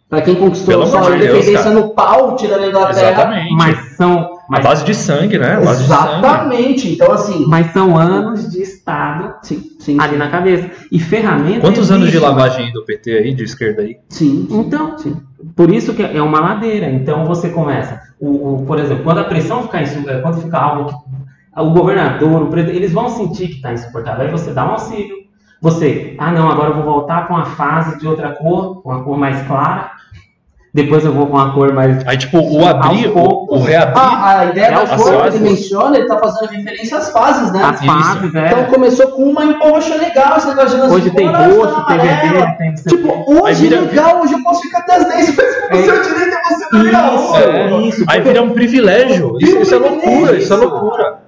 B: Pra quem conquistou
C: Pelo
B: a sua
C: de
B: independência no pau, tirando a Inglaterra.
C: Exatamente.
A: Mas são,
C: A
A: mas,
C: base de sangue, né? A base de sangue.
B: Exatamente. Então, assim.
A: mas são anos de Estado
B: Sim, sim.
A: ali na cabeça. E ferramentas.
C: Quantos anos de lavagem do PT aí, de esquerda aí?
B: Sim. sim,
A: Então,
B: sim.
A: Por isso que é uma ladeira. Então você começa, o, o- por exemplo, quando a pressão ficar insu- eh, quando fica algo que o governador, o presidente, eles vão sentir que está insuportável. Aí você dá um auxílio. Você, ah não, agora eu vou voltar para uma fase de outra cor, com uma cor mais clara. Depois eu vou com uma cor mais.
C: Aí, tipo, o abrir,
A: Aos
C: o, o reabrir.
B: Ah, a ideia
A: É
B: da
A: as
B: cor que ele menciona, ele tá fazendo referência às fases, né?
A: As
C: Isso.
A: fases, é.
B: Então começou com uma empocha legal, esse negócio de lança
A: Hoje tem
B: ah,
A: roxo,
B: tá
A: tem vermelho, tem. não o
B: Tipo, hoje legal, hoje eu posso ficar até as 10, mas o
A: É.
B: seu direito é você dormir na rua.
C: É,
A: isso,
C: aí vira um privilégio. Isso, isso é loucura, isso é
B: Isso.
C: loucura.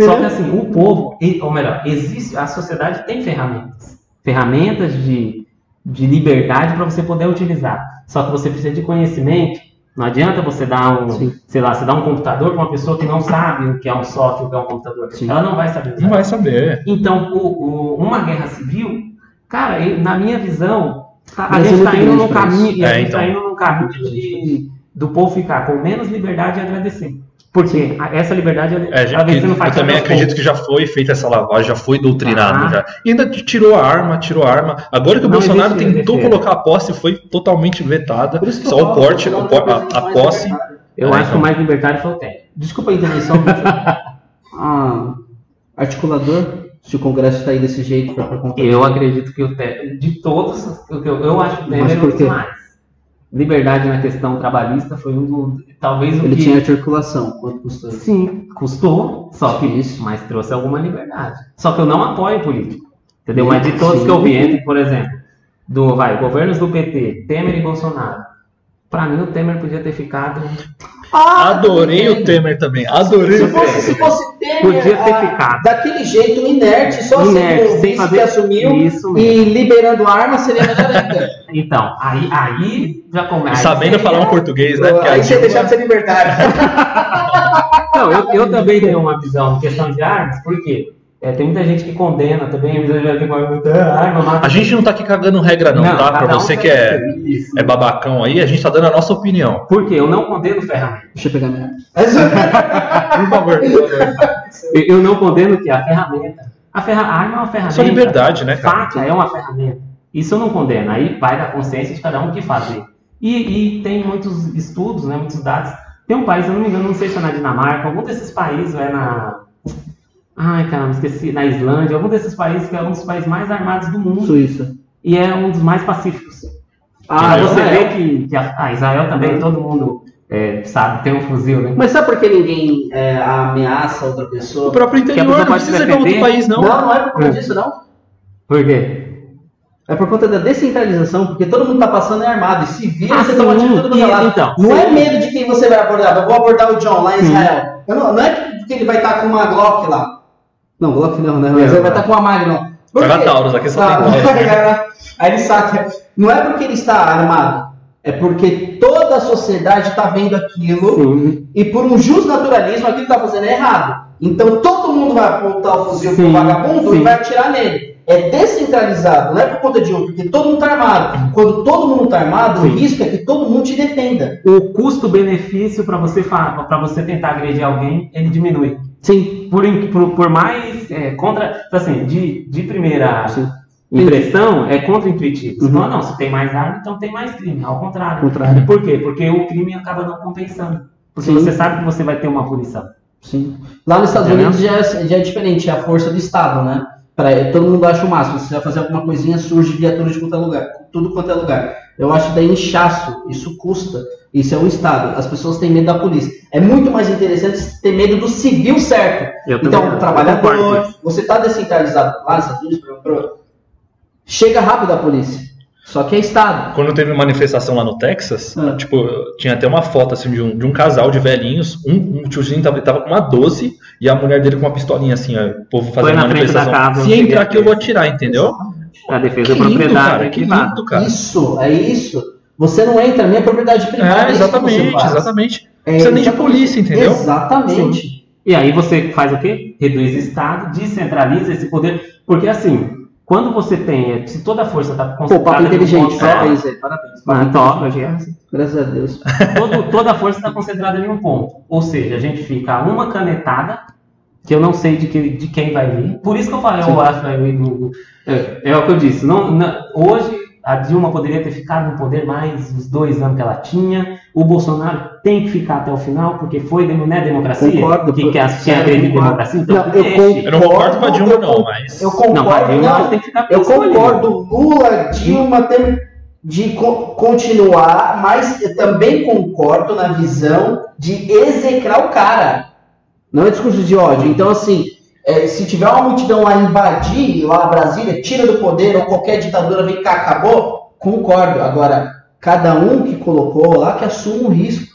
A: Só que assim, o povo, ou melhor, existe, a sociedade tem ferramentas. Ferramentas de, de liberdade para você poder utilizar. Só que você precisa de conhecimento Não adianta você dar um,
B: Sim.
A: sei lá, você dar um computador para uma pessoa que não sabe o que é um software, o que é um computador.
B: Sim.
A: Ela não vai saber. usar.
C: Não vai saber.
A: Então, o- o- uma guerra civil, cara, eu- na minha visão, a, a gente está indo
B: pra
A: caminho, a
C: É,
A: gente tá
C: então.
A: indo num caminho de, do povo ficar com menos liberdade e agradecer. Porque essa liberdade
C: É, eu também acredito que já foi feita essa lavagem, já foi doutrinado
A: Ah.
C: já. E ainda tirou a arma, tirou a arma. Agora que o
A: Não
C: Bolsonaro
A: existe
C: tentou
A: defesa.
C: colocar a posse, foi totalmente vetada. Só o porte, o por- a, a posse.
A: Eu
C: É,
A: acho que
C: então.
A: o mais libertário foi o Temer.
B: Desculpa a intervenção. ah, articulador, se o Congresso está aí desse jeito para.
A: Eu acredito que o Temer, de todos, eu, eu, eu acho que o
B: Mas
A: Temer é um dos mais. Liberdade na questão trabalhista foi um do, talvez o
B: Ele
A: que
B: tinha articulação, quanto custou?
A: Sim, custou, só que
B: Isso.
A: mas trouxe alguma liberdade. Só que eu não apoio político. Entendeu? Mas de
B: Sim.
A: todos que eu vi, entre, por exemplo, do vai, governos do PT, Temer e Bolsonaro. Pra mim o Temer podia ter ficado.
B: Ah,
C: Adorei o Temer também. Adorei
B: Se
C: o
B: fosse, se
C: Temer.
B: fosse Temer,
A: Podia ter
B: ah,
A: ficado.
B: daquele jeito, inerte, só
A: Inerte,
B: sendo o
A: sem fazer
B: que assumiu
A: isso
B: e liberando arma, seria melhor ainda.
A: Então, aí, aí já começa.
C: Sabendo falar um português, né? Porque
B: aí você deixar de ser liberdade.
A: Não, eu, eu também tenho uma visão em questão de armas, porque é, tem muita gente que condena também, às vezes já vem com ah.
C: A gente não tá aqui cagando regra, não, tá? Pra
A: cada um
C: você
A: tem
C: que é,
A: isso.
C: é babacão aí, a gente tá dando a nossa opinião.
A: Porque eu não condeno ferramenta.
B: Deixa eu pegar minha arma.
C: Por favor, por.
A: Eu, não condeno que a ferramenta. A, ferra, a arma é uma ferramenta.
C: Só liberdade, né, cara?
A: Faca é uma ferramenta. Isso eu não condeno. Aí vai da consciência de cada um o que fazer. E, e tem muitos estudos, né, muitos dados. Tem um país, eu não me engano, não sei se é na Dinamarca, algum desses países, é na. Ai, caramba, esqueci, na Islândia, algum desses países que é um dos países mais armados do mundo
B: Suíça.
A: e é um dos mais pacíficos.
B: Ah,
A: Ah, você vê que, que a, a Israel também, todo mundo é, sabe, tem um fuzil, né?
B: Mas sabe por que ninguém é, ameaça outra pessoa?
C: O próprio interior, não precisa ir outro país, não.
B: Não, não é por conta
A: É.
B: disso, não.
A: Por quê?
B: É por conta da descentralização, porque todo mundo tá passando é armado. E se vira,
A: Ah,
B: você toma tiro todo mundo
A: E-
B: é lado.
A: então,
B: Não é
A: sim.
B: medo de quem você vai abordar. Eu vou abordar o John lá em. Israel. Eu não, não é que ele vai estar com uma Glock lá. Não, Glock não, né? Mas
A: É,
B: ele vai estar com uma Magnum. Por
C: Vai na
B: quê?
C: Taurus, aqui só tem Taurus.
B: Aí ele saca. Não é porque ele está armado. É porque toda a sociedade está vendo aquilo
A: Sim.
B: e por um justo naturalismo aquilo que está fazendo é errado. Então todo mundo vai apontar o fuzil pro
A: Sim,
B: vagabundo
A: sim.
B: e vai atirar nele. É descentralizado, não é por conta de um, porque todo mundo está armado. Quando todo mundo está armado, o
A: Sim.
B: risco é que todo mundo te defenda.
A: O custo-benefício para você, pra você tentar agredir alguém, ele diminui.
B: Sim.
A: Por, por, por mais é, contra. Assim, de, de primeira
B: Sim.
A: impressão, é contra-intuitivo. Você
B: Uhum.
A: fala, não, se tem mais arma, então tem mais crime. Ao contrário.
B: Contrário.
A: Por quê? Porque o crime acaba não compensando. Porque
B: Sim.
A: você sabe que você vai ter uma punição.
B: Sim. Lá nos Estados
A: Entendeu?
B: Unidos já é, já é diferente, é a força do Estado, né? Pra, todo mundo acha o máximo. Se você vai fazer alguma coisinha, surge viatura de quanto é lugar. Tudo quanto é lugar. Eu acho daí inchaço, isso custa. Isso é um Estado. As pessoas têm medo da polícia. É muito mais interessante ter medo do civil certo.
A: Eu
B: Então, o trabalhador, você está descentralizado lá nos Estados Unidos, pro- pro- chega rápido a polícia. Só que é Estado.
C: Quando teve manifestação lá no Texas,
B: Ah.
C: tipo, tinha até uma foto assim de um, de um casal de velhinhos, um, um tiozinho tava, tava com uma 12 e a mulher dele com uma pistolinha assim, ó, o povo
A: Foi
C: fazendo
A: na frente da
C: manifestação.
A: casa,
C: Se entrar
A: a
C: aqui eu vou atirar, entendeu?
A: A defesa
C: Que
A: da
C: lindo,
A: propriedade
C: cara, que lindo, cara.
B: Isso, é isso. Você não entra na minha propriedade privada.
C: É,
B: é
C: exatamente, exatamente. Não
B: É,
C: precisa nem de polícia, entendeu?
B: Exatamente.
A: E aí você faz o quê? Reduz o Estado, descentraliza esse poder. Porque assim, quando você tem, se toda a força está
B: Pô, papo
A: concentrada em um
B: inteligente.
A: ponto só,
B: Parabéns aí, parabéns. Papo
A: ah,
B: inteligente.
A: top, já- assim,
B: Graças a Deus.
A: todo- toda a força está concentrada em um ponto. Ou seja, a gente fica a uma canetada, que eu não sei de, que, de quem vai vir. Por isso que eu falei, eu acho. É, é o que eu disse. Não, não- hoje a Dilma poderia ter ficado no poder mais os dois anos que ela tinha. O Bolsonaro tem que ficar até o final, porque foi não é democracia.
B: Concordo,
A: que, que a- tinha acredita em democracia. Então,
B: Não, eu concordo.
C: Eu não concordo com a Dilma,
B: Eu
C: não, mas.
B: Eu
A: Não, mas
B: concordo,
A: Dilma
B: não.
A: tem que ficar
B: Eu concordo. Lula, Dilma tem de co- continuar, mas eu também concordo na visão de execrar o cara. Não é discurso de ódio. Então, assim, é, se tiver uma multidão lá invadir lá Brasília, tira do poder, ou qualquer ditadura vem cá, acabou, concordo. Agora, cada um que colocou lá que assuma o risco.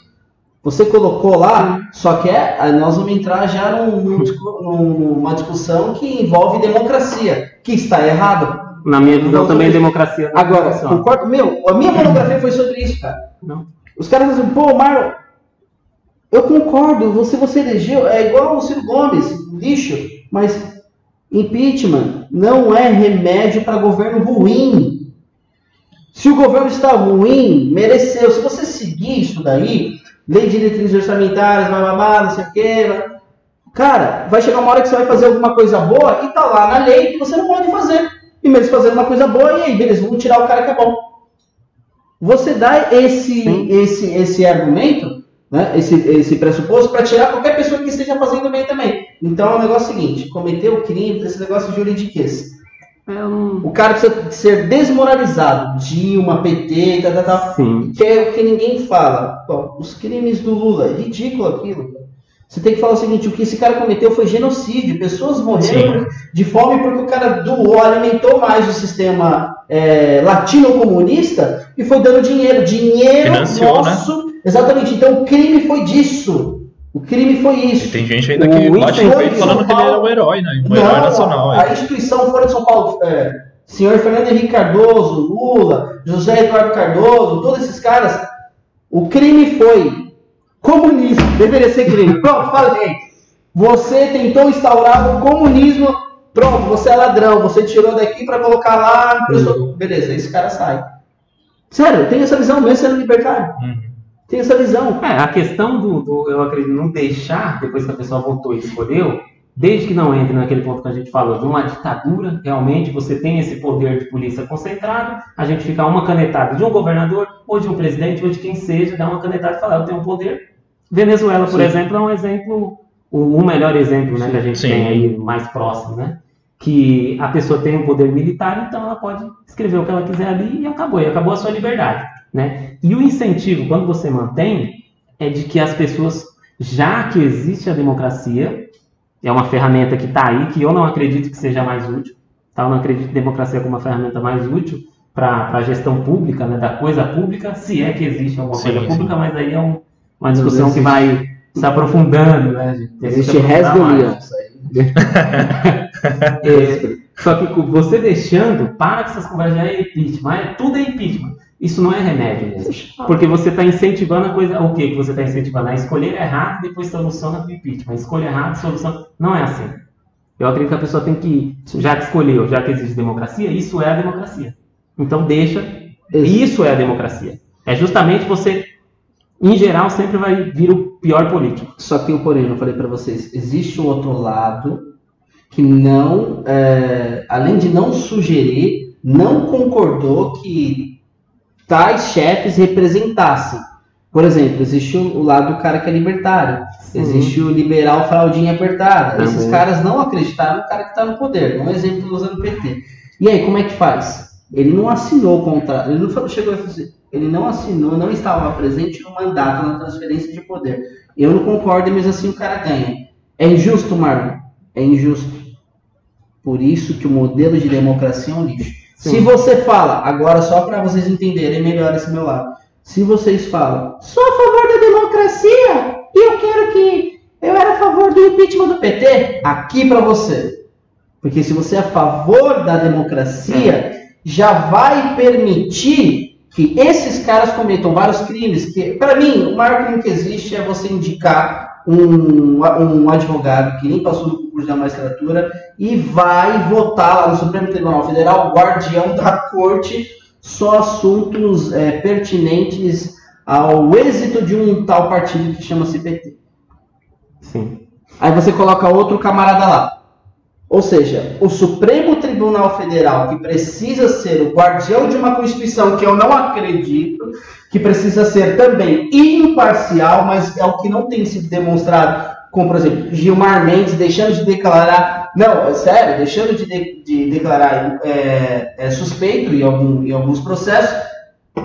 B: Você colocou lá, só que é, aí nós vamos entrar já num- num numa discussão que envolve democracia, que está errado.
A: Na minha visão também
B: não-
A: democracia.
B: Agora,
A: funciona.
B: concordo, meu, a minha monografia foi sobre isso, cara.
A: Não.
B: Os caras dizem, pô, Marlon, eu concordo, você, você elegeu, é igual o Ciro Gomes, lixo, mas impeachment não é remédio para governo ruim. Se o governo está ruim, mereceu. Se você seguir isso daí, lei de diretrizes orçamentárias, blá, não sei o quê, cara, vai chegar uma hora que você vai fazer alguma coisa boa e tá lá na lei que você não pode fazer. E mesmo fazendo uma coisa boa, e aí, beleza, vamos tirar o cara que é bom. Você dá esse, esse, esse argumento, né, esse, esse pressuposto, para tirar qualquer pessoa que esteja fazendo bem também. Então é o negócio seguinte: cometeu crime, esse negócio de juridiquês. O cara precisa ser desmoralizado. Dilma, PT, tal, tal, tal.
A: Sim.
B: Que é o que ninguém fala. Pô, os crimes do Lula, é ridículo aquilo. Você tem que falar o seguinte: o que esse cara cometeu foi genocídio. Pessoas morreram de fome porque o cara doou, alimentou mais o sistema é, latino-comunista e foi dando dinheiro. Dinheiro
C: Financiou, né?
B: Exatamente. Então o crime foi disso. O crime foi isso.
C: E tem gente ainda que
A: O
C: bate
A: Winston
C: peito falando que ele é um herói, né? Um herói nacional.
B: a
C: aí.
B: instituição Folha de São Paulo, é, senhor Fernando Henrique Cardoso, Lula, José Eduardo Cardoso, todos esses caras, o crime foi comunismo, deveria ser crime. Pronto, falei. Você tentou instaurar o comunismo, pronto, você é ladrão, você tirou daqui para colocar lá,
C: Uhum.
B: beleza, esse cara sai. Sério, tem essa visão mesmo sendo libertário.
C: Uhum.
B: Tem essa visão.
A: É, a questão do, do, eu acredito, não deixar, depois que a pessoa votou e escolheu, desde que não entre naquele ponto que a gente falou, de uma ditadura, realmente você tem esse poder de polícia concentrado, a gente fica uma canetada de um governador, ou de um presidente, ou de quem seja, dá uma canetada e fala, eu tenho um poder. Venezuela, por
B: Sim.
A: exemplo, é um exemplo, o, o melhor exemplo né, que a gente
C: Sim.
A: tem aí mais próximo, né? Que a pessoa tem um poder militar, então ela pode escrever o que ela quiser ali e acabou, e acabou a sua liberdade. Né? E o incentivo, quando você mantém, é de que as pessoas, já que existe a democracia, é uma ferramenta que está aí, que eu não acredito que seja mais útil, tá? eu não acredito em democracia como uma ferramenta mais útil para a gestão pública, né, da coisa pública, se é que existe alguma
C: Sim,
A: coisa
C: sim.
A: pública, mas aí é um- uma discussão que vai se aprofundando. Né, que
B: Existe aí.
A: É, só que você deixando, para com essas conversas, já é impeachment, é, tudo é impeachment. Isso não é remédio mesmo. Porque você está incentivando a coisa. O que que você está incentivando? A escolher errado e depois soluciona com impeachment. Escolha errado, soluciona. Não é assim. Eu acredito que a pessoa tem que, já que escolheu, já que existe democracia, isso é a democracia. Então deixa. Isso é a democracia. É justamente você, em geral, sempre vai vir o pior político.
B: Só que porém, eu falei pra vocês, existe um outro lado que não, é, além de não sugerir, não concordou que tais chefes representassem. Por exemplo, existe o, lado do cara que é libertário, existe o liberal fraldinha apertada. Esses caras não acreditaram no cara que está no poder, um exemplo usando o PT. E aí, como é que faz? Ele não assinou o contrato, ele não chegou a fazer, ele não assinou, não estava presente no mandato, na transferência de poder. Eu não concordo, mas assim o cara ganha. É injusto, Marlon? É injusto. Por isso que o modelo de democracia é um lixo. Se você fala, agora só para vocês entenderem melhor esse meu lado. Se vocês falam, sou a favor da democracia e eu quero que eu era a favor do impeachment do PT, aqui para você. Porque se você é a favor da democracia, já vai permitir que esses caras cometam vários crimes. Que, para mim, o maior crime que existe é você indicar um, um advogado que nem passou no concurso da magistratura e vai votar lá no Supremo Tribunal Federal, guardião da corte, só assuntos é, pertinentes ao êxito de um tal partido que chama-se PT.
A: Sim.
B: Aí você coloca outro camarada lá. Ou seja, o Supremo Tribunal Federal, que precisa ser o guardião de uma Constituição que eu não acredito, que precisa ser também imparcial, mas é o que não tem sido demonstrado, como por exemplo, Gilmar Mendes deixando de declarar, não, é sério, deixando de, de- de declarar é, é, suspeito em, algum- em alguns processos,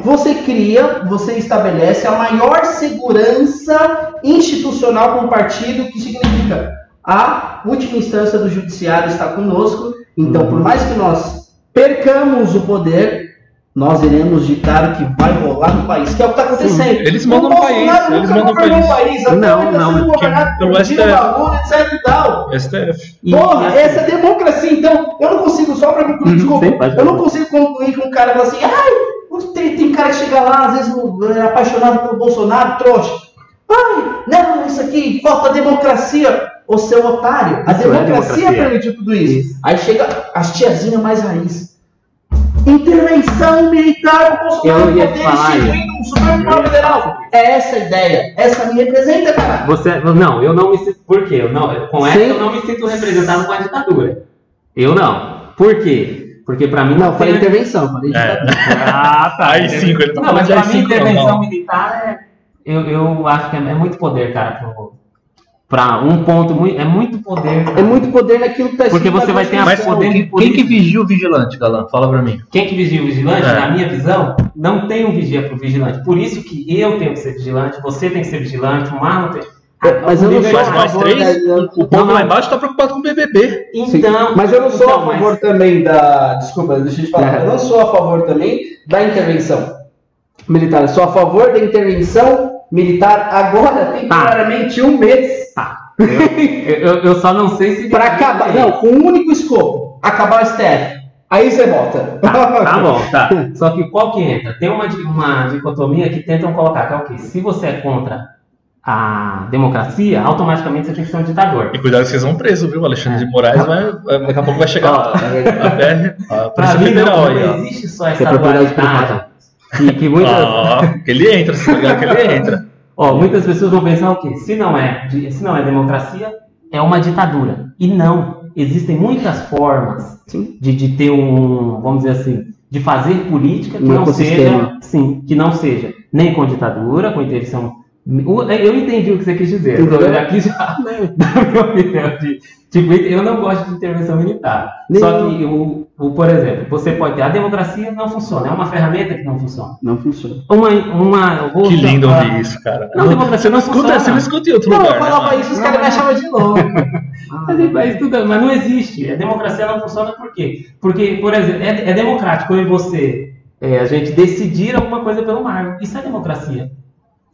B: você cria, você estabelece a maior segurança institucional para um partido, que significa a última instância do judiciário está conosco, então por mais que nós percamos o poder, nós iremos ditar o que vai rolar no país, que é o que está acontecendo.
C: Eles mandam no
B: O
C: país,
B: Bolsonaro
C: eles
B: nunca
C: mandam no país.
B: país, até
A: Não, não,
B: sendo
C: que-
B: governado
C: pelo STF.
B: Bagulho, etc e tal.
C: STF.
B: Porra,
A: e-
B: essa é democracia, então eu não consigo, só para concluir,
A: Uhum,
B: desculpa,
A: sim,
B: eu não consigo concluir com um cara falar assim, ai, tem, tem cara que chega lá, às vezes é apaixonado pelo Bolsonaro, trouxa. Ai, não, isso aqui, falta democracia. Ô seu otário, a
A: Isso é
B: democracia,
A: democracia.
B: permitiu tudo isso. Aí chega as tiazinhas mais raiz. Intervenção militar do
A: ia
B: no
A: te
B: poder, instituindo um Supremo Federal. É essa a ideia. Essa me representa, cara.
A: Você, não, eu não me sinto. Por quê? Eu não, com essa
B: Sim.
A: eu não me sinto representado com a ditadura. Eu não. Por quê? Porque pra mim
B: Não, falei intervenção, falei
C: É.
B: ditadura.
A: Ah, tá.
C: Aí cinco, ele tá
A: Não, mas pra mim
C: AI-5, não,
A: intervenção
C: não.
A: militar é. Eu, eu acho que é, é muito poder, cara. Pro, pra um ponto. É muito poder. cara.
B: É muito poder naquilo que tá
A: Porque você vai ter
B: Constituição.
A: poder de
C: quem, quem que vigia o vigilante, Galã? Fala pra mim.
A: Quem que vigia o vigilante,
C: É.
A: na minha visão, não tem um vigia pro vigilante. Por isso que eu tenho que ser vigilante, você tem que ser vigilante, o Marlon tem.
B: É, Mas eu não sou a favor
C: três,
B: da-
C: o povo lá embaixo tá preocupado com o BBB.
B: Sim,
A: Então.
B: mas eu não sou
A: então,
B: a favor
A: mas-
B: também da. Desculpa, deixa eu te falar.
A: É.
B: Eu não sou a favor também da intervenção militar. Eu sou a favor da intervenção militar agora, temporariamente, um mês.
A: Tá. Eu, eu, eu só não sei se.
B: Pra acabar. Não, com um único escopo: acabar o STF. Aí você volta.
A: Tá, tá bom, tá. Só que qual que entra? Tem uma, uma dicotomia que tentam colocar, que é o quê? Se você é contra a democracia, automaticamente você tem que ser um ditador.
C: E cuidado que vocês vão preso, viu? Alexandre de Moraes vai, daqui a pouco vai chegar
A: Ó,
C: a, a, a
A: Pra
C: Polícia
A: mim,
C: Federal
A: não,
C: aí,
A: não existe só essa
B: procura
A: dualidade. Que, que muitas,
C: Ah, que ele entra, se ligar que ele entra.
A: Ó, muitas pessoas vão pensar o quê? Se não é, se não é democracia, é uma ditadura. E não. Existem muitas formas de, de ter um, vamos dizer assim, de fazer política que
B: Um
A: não
B: ecossistema.
A: seja, sim, que não seja nem com ditadura, com intervenção. O- Eu entendi o que você quis dizer.
B: Entendeu?
A: Eu já quis já dar minha opinião de, tipo, eu não gosto de intervenção militar.
B: Nem
A: Só que, o, o, por exemplo, você pode ter a democracia não funciona, é uma ferramenta que não funciona.
B: Não funciona.
A: Uma, uma,
C: Que lindo ouvir isso, cara.
A: Não,
C: você não
A: não
C: escuta,
A: funciona.
C: você não escuta em outro
B: Não,
C: lugar.
B: eu
C: né,
B: falava isso, os caras me achavam de louco.
A: Mas, é- mas tudo- mas não existe. A democracia não funciona por quê? Porque, por exemplo, é, é democrático eu e você, é, a gente decidir alguma coisa pelo mar. Isso é democracia.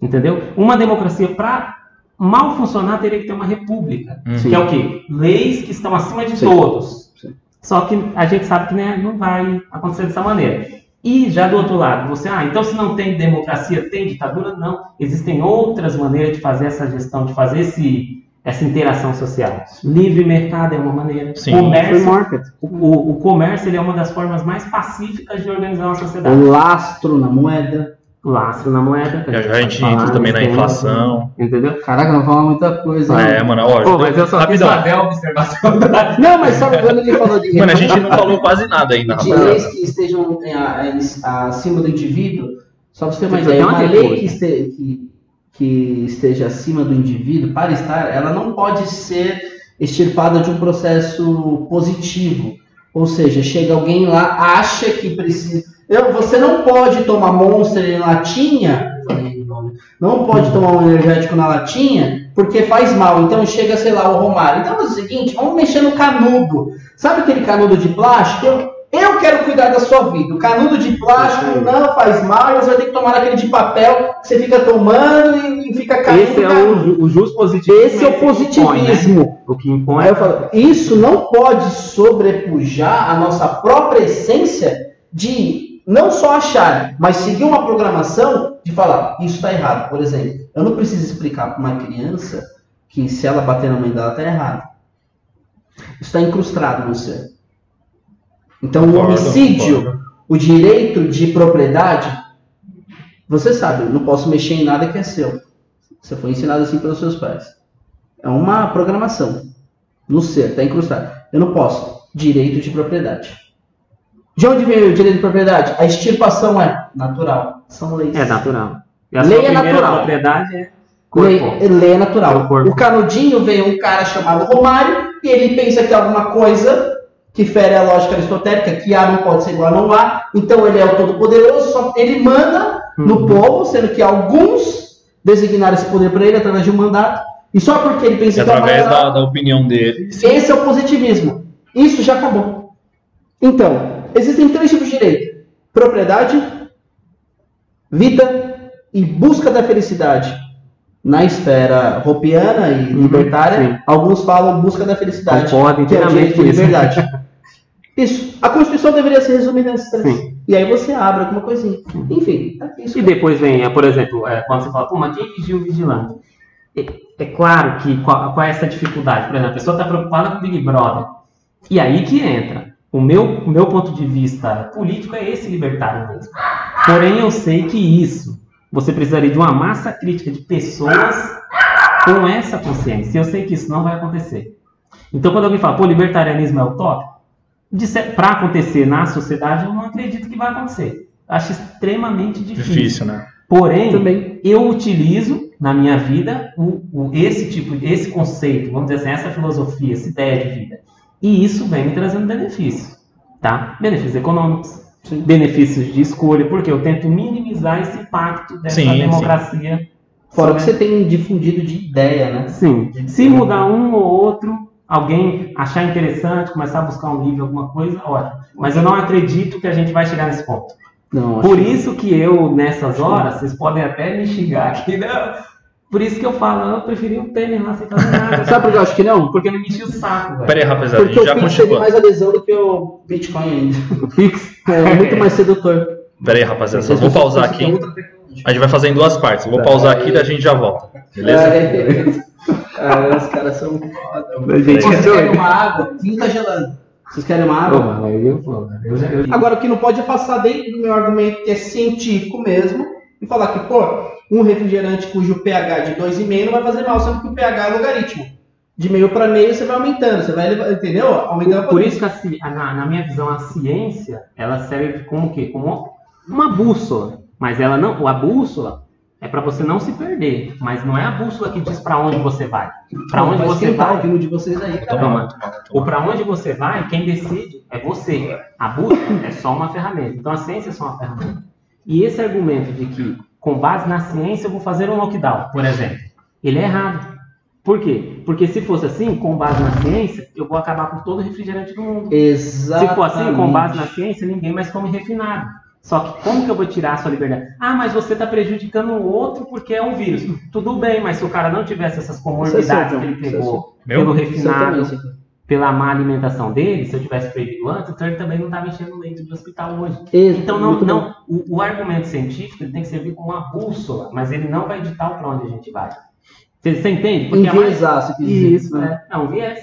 A: Entendeu? Uma democracia, para mal funcionar, teria que ter uma república.
C: Uhum.
A: Que é o quê? Leis que estão acima de
B: Sim.
A: todos.
B: Sim.
A: Só que a gente sabe que né, não vai acontecer dessa maneira. E já do outro lado, você, ah, então se não tem democracia, tem ditadura? Não. Existem outras maneiras de fazer essa gestão, de fazer esse, essa interação social. Livre mercado é uma maneira.
C: Sim.
A: Comércio,
B: market.
A: o, o comércio ele é uma das formas mais pacíficas de organizar uma sociedade.
B: O lastro na moeda.
A: Lastro na moeda.
C: Já já a gente
A: falar,
C: entra também na inflação.
A: Entendeu?
B: Caraca, não fala muita coisa. né?
C: É, mano, ó,
A: Pô, mas eu só quis
C: rapidão.
A: fazer a observação
B: Não, mas sabe quando ele falou de
C: Mano, a gente não falou quase nada ainda,
B: de leis que estejam é, a- acima do indivíduo, só para você ter uma ideia,
A: uma
B: uma lei que, este- que- que esteja acima do indivíduo, para estar, ela não pode ser extirpada de um processo positivo. Ou seja, chega alguém lá, acha que precisa. Eu, você não pode tomar Monster em latinha. Não pode tomar um energético na latinha porque faz mal. Então chega, sei lá, o Romário. Então é o seguinte, vamos mexer no canudo. Sabe aquele canudo de plástico? Eu, eu quero cuidar da sua vida. O canudo de plástico não faz mal e você vai ter que tomar aquele de papel que você fica tomando e, e fica caindo.
A: Esse é
B: canudo.
A: o, o jus positivismo.
B: Esse é o
A: que impõe, né?
B: positivismo.
A: O que impõe
B: Aí eu falo, isso não pode sobrepujar a nossa própria essência de não só achar, mas seguir uma programação de falar, isso está errado. Por exemplo, eu não preciso explicar para uma criança que se ela bater na mãe dela está errado. Isso está incrustado no ser. Então, o homicídio, o direito de propriedade, você sabe, eu não posso mexer em nada que é seu. Você foi ensinado assim pelos seus pais. É uma programação no ser, está incrustado. Eu não posso. Direito de propriedade. De onde vem o direito de propriedade? A extirpação é natural. São leis.
A: É natural. E a
B: Lei
A: sua
B: é
A: primeira
B: natural.
A: propriedade é
B: Lei,
A: corpo.
B: lei é natural.
A: Corpo.
B: O canudinho veio um cara chamado Romário e ele pensa que é alguma coisa que fere a lógica aristotélica, que A não pode ser igual a não A, então ele é o todo-poderoso, só ele manda no
A: Uhum.
B: povo, sendo que alguns designaram esse poder para ele através de um mandato, e só porque ele
C: E
B: pensa que é
C: através da, da opinião dele.
B: esse é o positivismo. Isso já acabou. Então, existem três tipos de direito: propriedade, vida e busca da felicidade. Na esfera ropiana e
A: Uhum,
B: libertária,
A: sim.
B: alguns falam busca da felicidade,
A: Concordo
B: que é o direito de liberdade. Isso. A Constituição deveria ser resumida nesses três.
A: Sim.
B: E aí você abre alguma coisinha. Enfim, é isso.
A: E depois vem, é, por exemplo, é, quando você fala, pô, mas quem vigia o vigilante? É, é claro que qual, qual é essa dificuldade? Por exemplo, a pessoa está preocupada com o Big Brother. E aí que entra. O meu, o meu ponto de vista político é esse libertário mesmo. Porém, eu sei que isso, você precisaria de uma massa crítica de pessoas com essa consciência. E eu sei que isso não vai acontecer. Então, quando alguém fala, pô, libertarianismo é utópico, para acontecer na sociedade, eu não acredito que vai acontecer. Acho extremamente difícil.
C: Difícil, né?
A: Porém,
B: Também.
A: eu utilizo na minha vida o, o- esse tipo, esse conceito, vamos dizer assim, essa filosofia, essa ideia de vida. E isso vem me trazendo benefícios, tá? Benefícios econômicos,
B: Sim.
A: benefícios de escolha, porque eu tento minimizar esse impacto dessa
C: Sim, sim.
A: democracia.
B: Fora que
A: sobre-
B: você tem difundido de ideia, né?
A: Sim. Se mudar um ou outro, alguém achar interessante, começar a buscar um livro, alguma coisa, ótimo. Mas eu não acredito que a gente vai chegar nesse ponto.
B: Não,
A: Por
B: que-
A: isso que eu, nessas horas, vocês podem até me xingar aqui, não. Por isso que eu falo, eu preferi o Temer lá sem fazer nada.
B: Sabe por que eu acho que não?
A: Porque não me enchia o saco, velho.
C: Pera aí, rapaziada, a
B: Porque o
C: já
B: Pix teve
C: continua.
B: mais adesão do que o Bitcoin ainda.
A: O Pix.
B: É muito mais sedutor.
C: Pera aí, rapaziada, só
B: Vocês
C: vou
B: não
C: pausar aqui. A gente vai fazer em duas partes. Eu vou pausar aqui e daí a gente já volta. Beleza?
B: É. Ah, os caras são foda.
A: Gente
B: Vocês querem uma água? Vinho tá gelando. Vocês querem uma água?
A: eu-
B: Agora, o que não pode é passar dentro do meu argumento, que é científico mesmo, e falar que, pô, um refrigerante cujo pH é de 2,5 não vai fazer mal, sendo que o pH é logaritmo. De meio para meio você vai aumentando, você vai, entendeu? Aumentando a
A: Por isso que a na, na minha visão a ciência ela serve como o quê? Como uma bússola. Mas ela não, a bússola é para você não se perder. Mas não é a bússola que diz para onde você vai. Para onde
B: Vai
A: você
B: esquentar
A: vai?
B: o vinho de vocês aí, cara.
A: Toma. Ou para onde você vai, quem decide é você. A bússola é só uma ferramenta. Então a ciência é só uma ferramenta. E esse argumento de que, com base na ciência, eu vou fazer um lockdown, por exemplo, ele é errado. Por quê? Porque se fosse assim, com base na ciência, eu vou acabar com todo o refrigerante do mundo.
B: Exatamente.
A: Se for assim, com base na ciência, ninguém mais come refinado. Só que como que eu vou tirar a sua liberdade? Ah, mas você está prejudicando o outro porque é um vírus. Tudo bem, mas se o cara não tivesse essas comorbidades
B: é
A: que ele pegou pelo refinado. Pela má alimentação dele, se eu tivesse proibido antes, então ele também não estava enchendo o leito de hospital hoje.
B: Ex-
A: Então não, não, o, o argumento científico tem que servir como uma bússola, mas ele não vai ditar para onde a gente vai. Você, você entende? Porque a mais-
B: Enviesar, se.
A: Isso, né? É um viés.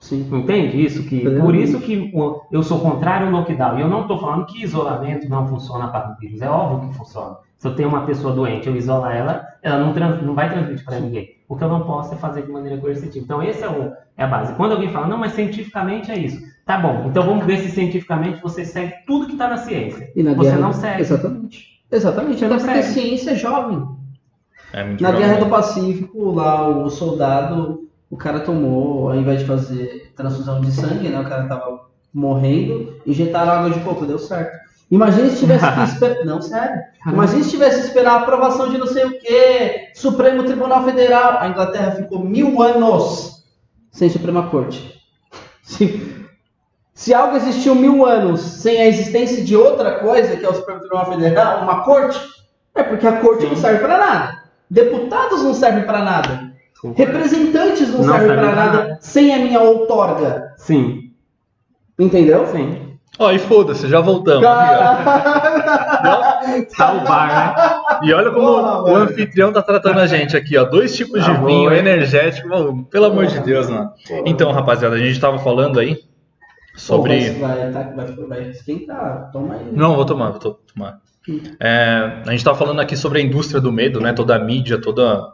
B: Sim.
A: Entende isso? Que,
B: Entendeu?
A: por isso que eu sou contrário ao lockdown. E eu não estou falando que isolamento não funciona para o vírus. É óbvio que funciona. Se eu tenho uma pessoa doente, eu isolar ela, ela não, trans- não vai transmitir para ninguém. O que eu não posso é fazer de maneira coercitiva. Então, esse é, o, é a base. Quando alguém fala, não, mas cientificamente é isso. Tá bom, então vamos ver se cientificamente você segue tudo que está na ciência.
B: E na
A: você
B: guerra-
A: não segue.
B: Exatamente. Exatamente. Até
A: não
B: porque a
A: segue.
B: ciência é jovem.
C: É muito
B: Na
C: jovem.
B: Guerra do Pacífico, lá o soldado, o cara tomou, ao invés de fazer transfusão de sangue, né? O cara tava morrendo, injetaram água de coco, deu certo. Imagina se tivesse que esperar. Não, sério. Imagina se tivesse que esperar a aprovação de não sei o quê, Supremo Tribunal Federal. A Inglaterra ficou mil anos sem Suprema Corte. Se, se algo existiu mil anos sem a existência de outra coisa, que é o Supremo Tribunal Federal, uma corte, é porque a corte não serve para nada. Deputados não servem para nada. Representantes não,
A: Não
B: servem
A: servem
B: para nada
A: nada.
B: sem a minha outorga.
A: Sim,
B: Entendeu?
A: sim.
C: Ó, e foda-se, já voltamos.
A: Tá o bar, né?
C: E olha como
B: Porra,
C: o
B: velho.
C: anfitrião tá tratando a gente aqui, ó. Dois tipos de
A: Tá bom,
C: vinho energético, mano, pelo amor de Deus, mano. Então, rapaziada, a gente tava falando aí sobre.
B: Pô, vai, vai, vai, vai esquentar. Toma aí.
C: Não, vou tomar, vou to- tomar. É, a gente tava falando aqui sobre a indústria do medo, né? Toda a mídia, toda.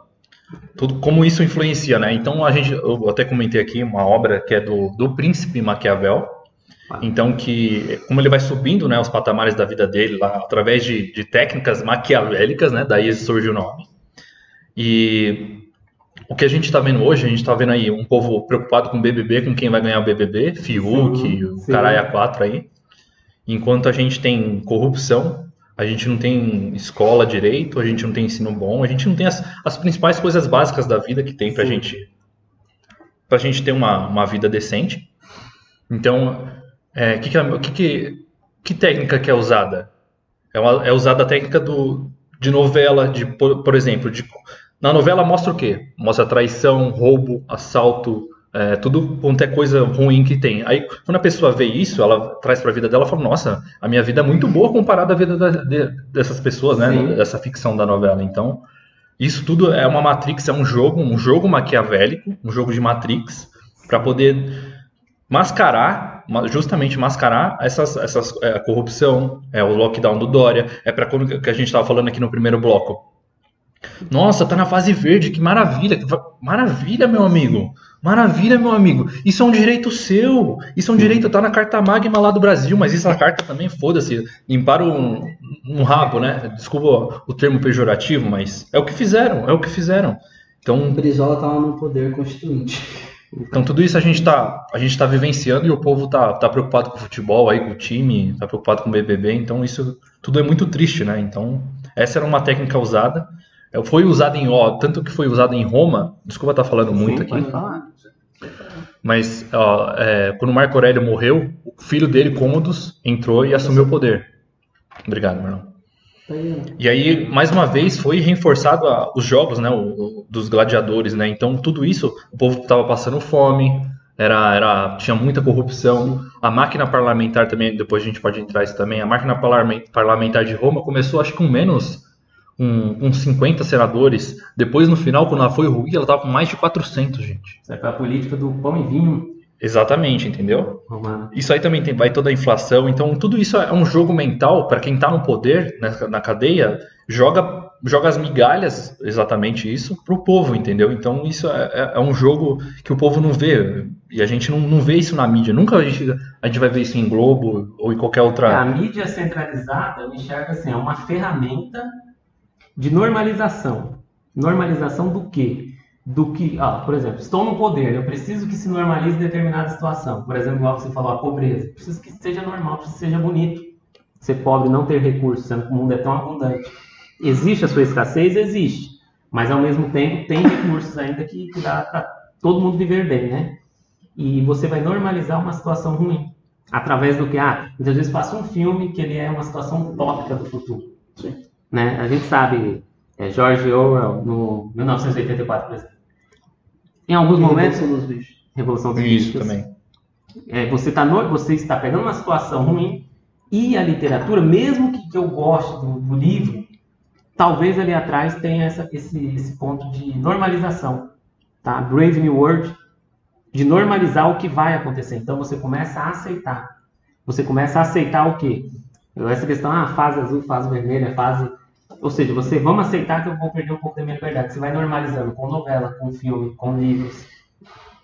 C: Tudo, como isso influencia, né? Então a gente, eu até comentei aqui uma obra que é do, do Príncipe Maquiavel. Então que como ele vai subindo, né, os patamares da vida dele lá através de, de técnicas maquiavélicas, né? Daí surge o nome. E o que a gente está vendo hoje, a gente está vendo aí um povo preocupado com o BBB, com quem vai ganhar o BBB, Fiuk,
A: Sim,
C: o caralho a quatro aí. Enquanto a gente tem corrupção, a gente não tem escola direito, a gente não tem ensino bom, a gente não tem as, as principais coisas básicas da vida que tem
A: Sim.
C: gente pra gente ter uma, uma vida decente. Então, é, que, que, é- que, que, que técnica que é usada? É, uma- é usada a técnica do, de novela, de, por, por exemplo, de, na novela mostra o quê? Mostra traição, roubo, assalto, É, tudo quanto é coisa ruim que tem. Aí, quando a pessoa vê isso, ela traz para a vida dela e fala: Nossa, a minha vida é muito boa comparada à vida da, de, dessas pessoas, né?
A: Sim.
C: Dessa ficção da novela. Então, isso tudo é uma Matrix, é um jogo, um jogo maquiavélico, um jogo de Matrix, para poder mascarar, ma- justamente mascarar essas, essas é, a corrupção, é o lockdown do Dória, é para quando que a gente estava falando aqui no primeiro bloco. Nossa, tá na fase verde, que maravilha. que Maravilha, meu amigo. Maravilha, meu amigo. Isso é um direito seu. Isso é um direito, tá na carta magma lá do Brasil, mas isso é a carta também, foda-se. Limparam um, um rabo, né? Desculpa o termo pejorativo, mas é o que fizeram, é o que fizeram. Então,
B: O Brizola tava no poder constituinte.
C: Então tudo isso a gente tá, a gente tá vivenciando e o povo tá, tá preocupado com o futebol aí, com o time, tá preocupado com o BBB, então isso tudo é muito triste, né? Então, essa era uma técnica usada. É, Foi usada em ó, tanto que foi usada em Roma, desculpa estar falando muito
A: Sim,
C: aqui,
A: falar.
C: mas ó, é, quando o Marco Aurélio morreu, o filho dele, Cômodos, entrou e assumiu o poder. Obrigado, Marlon.
B: Tá.
C: E aí, mais uma vez, foi reforçado a- os jogos, né, o- o- dos gladiadores, né? Então, tudo isso, o povo estava passando fome, era, era, tinha muita corrupção. A máquina parlamentar também, depois a gente pode entrar isso também. A máquina parlamen- parlamentar de Roma começou, acho que com menos, um, com 50 senadores. Depois, no final, quando ela foi ruim, ela estava com mais de 400, gente.
A: Isso aí foi a política do pão e vinho
C: Exatamente, entendeu? Isso aí também tem, vai toda a inflação. Então, tudo isso é um jogo mental para quem está no poder, na, na cadeia, joga, joga as migalhas, exatamente isso, para o povo, entendeu? Então, isso é, é- é um jogo que o povo não vê. E a gente não, não vê isso na mídia. Nunca a gente, a gente vai ver isso em Globo ou em qualquer
A: É, a
C: outra.
A: mídia centralizada, eu enxergo assim, é uma ferramenta de normalização. Normalização do quê? Do que, ah, por exemplo, estou no poder, eu preciso que se normalize determinada situação. Por exemplo, igual você falou, a pobreza. Preciso que seja normal, preciso que seja bonito. Ser pobre, não ter recursos, sendo que o mundo é tão abundante. Existe a sua escassez? Existe. Mas ao mesmo tempo tem recursos ainda que, que dá para todo mundo viver bem, né? E você vai normalizar uma situação ruim. Através do que? Ah, muitas vezes passa um filme que ele é uma situação utópica do futuro.
B: Sim.
A: Né? A gente sabe, é, George Orwell, no 1984, por exemplo. Em alguns momentos,
B: Revolução dos bichos.
A: Revolução dos
C: Isso
A: Bichos,
C: também.
A: é, você, tá no- você está pegando uma situação ruim e a literatura, mesmo que, que eu goste do, do livro, talvez ali atrás tenha essa- esse, esse ponto de normalização. Tá? Brave New World, de normalizar o que vai acontecer. Então você começa a aceitar. Você começa a aceitar o quê? Essa questão, ah, fase azul, fase vermelha, fase. Ou seja, você vamos aceitar que eu vou perder um pouco da minha liberdade. Você vai normalizando com novela, com filme, com livros.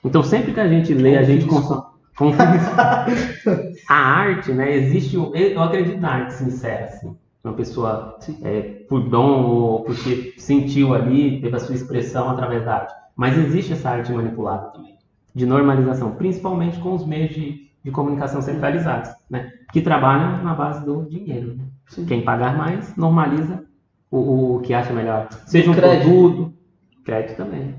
A: Então sempre que a gente lê, a gente consome. a arte, né? Existe. um- Eu acredito na arte sincera, assim. Uma pessoa é, por dom ou porque sentiu ali, teve a sua expressão através da arte. Mas existe essa arte manipulada também, de normalização, principalmente com os meios de, de comunicação centralizados, né? Que trabalham na base do dinheiro. né? Quem pagar mais normaliza o, o que acha melhor. Seja um
B: Crédito.
A: produto, crédito também.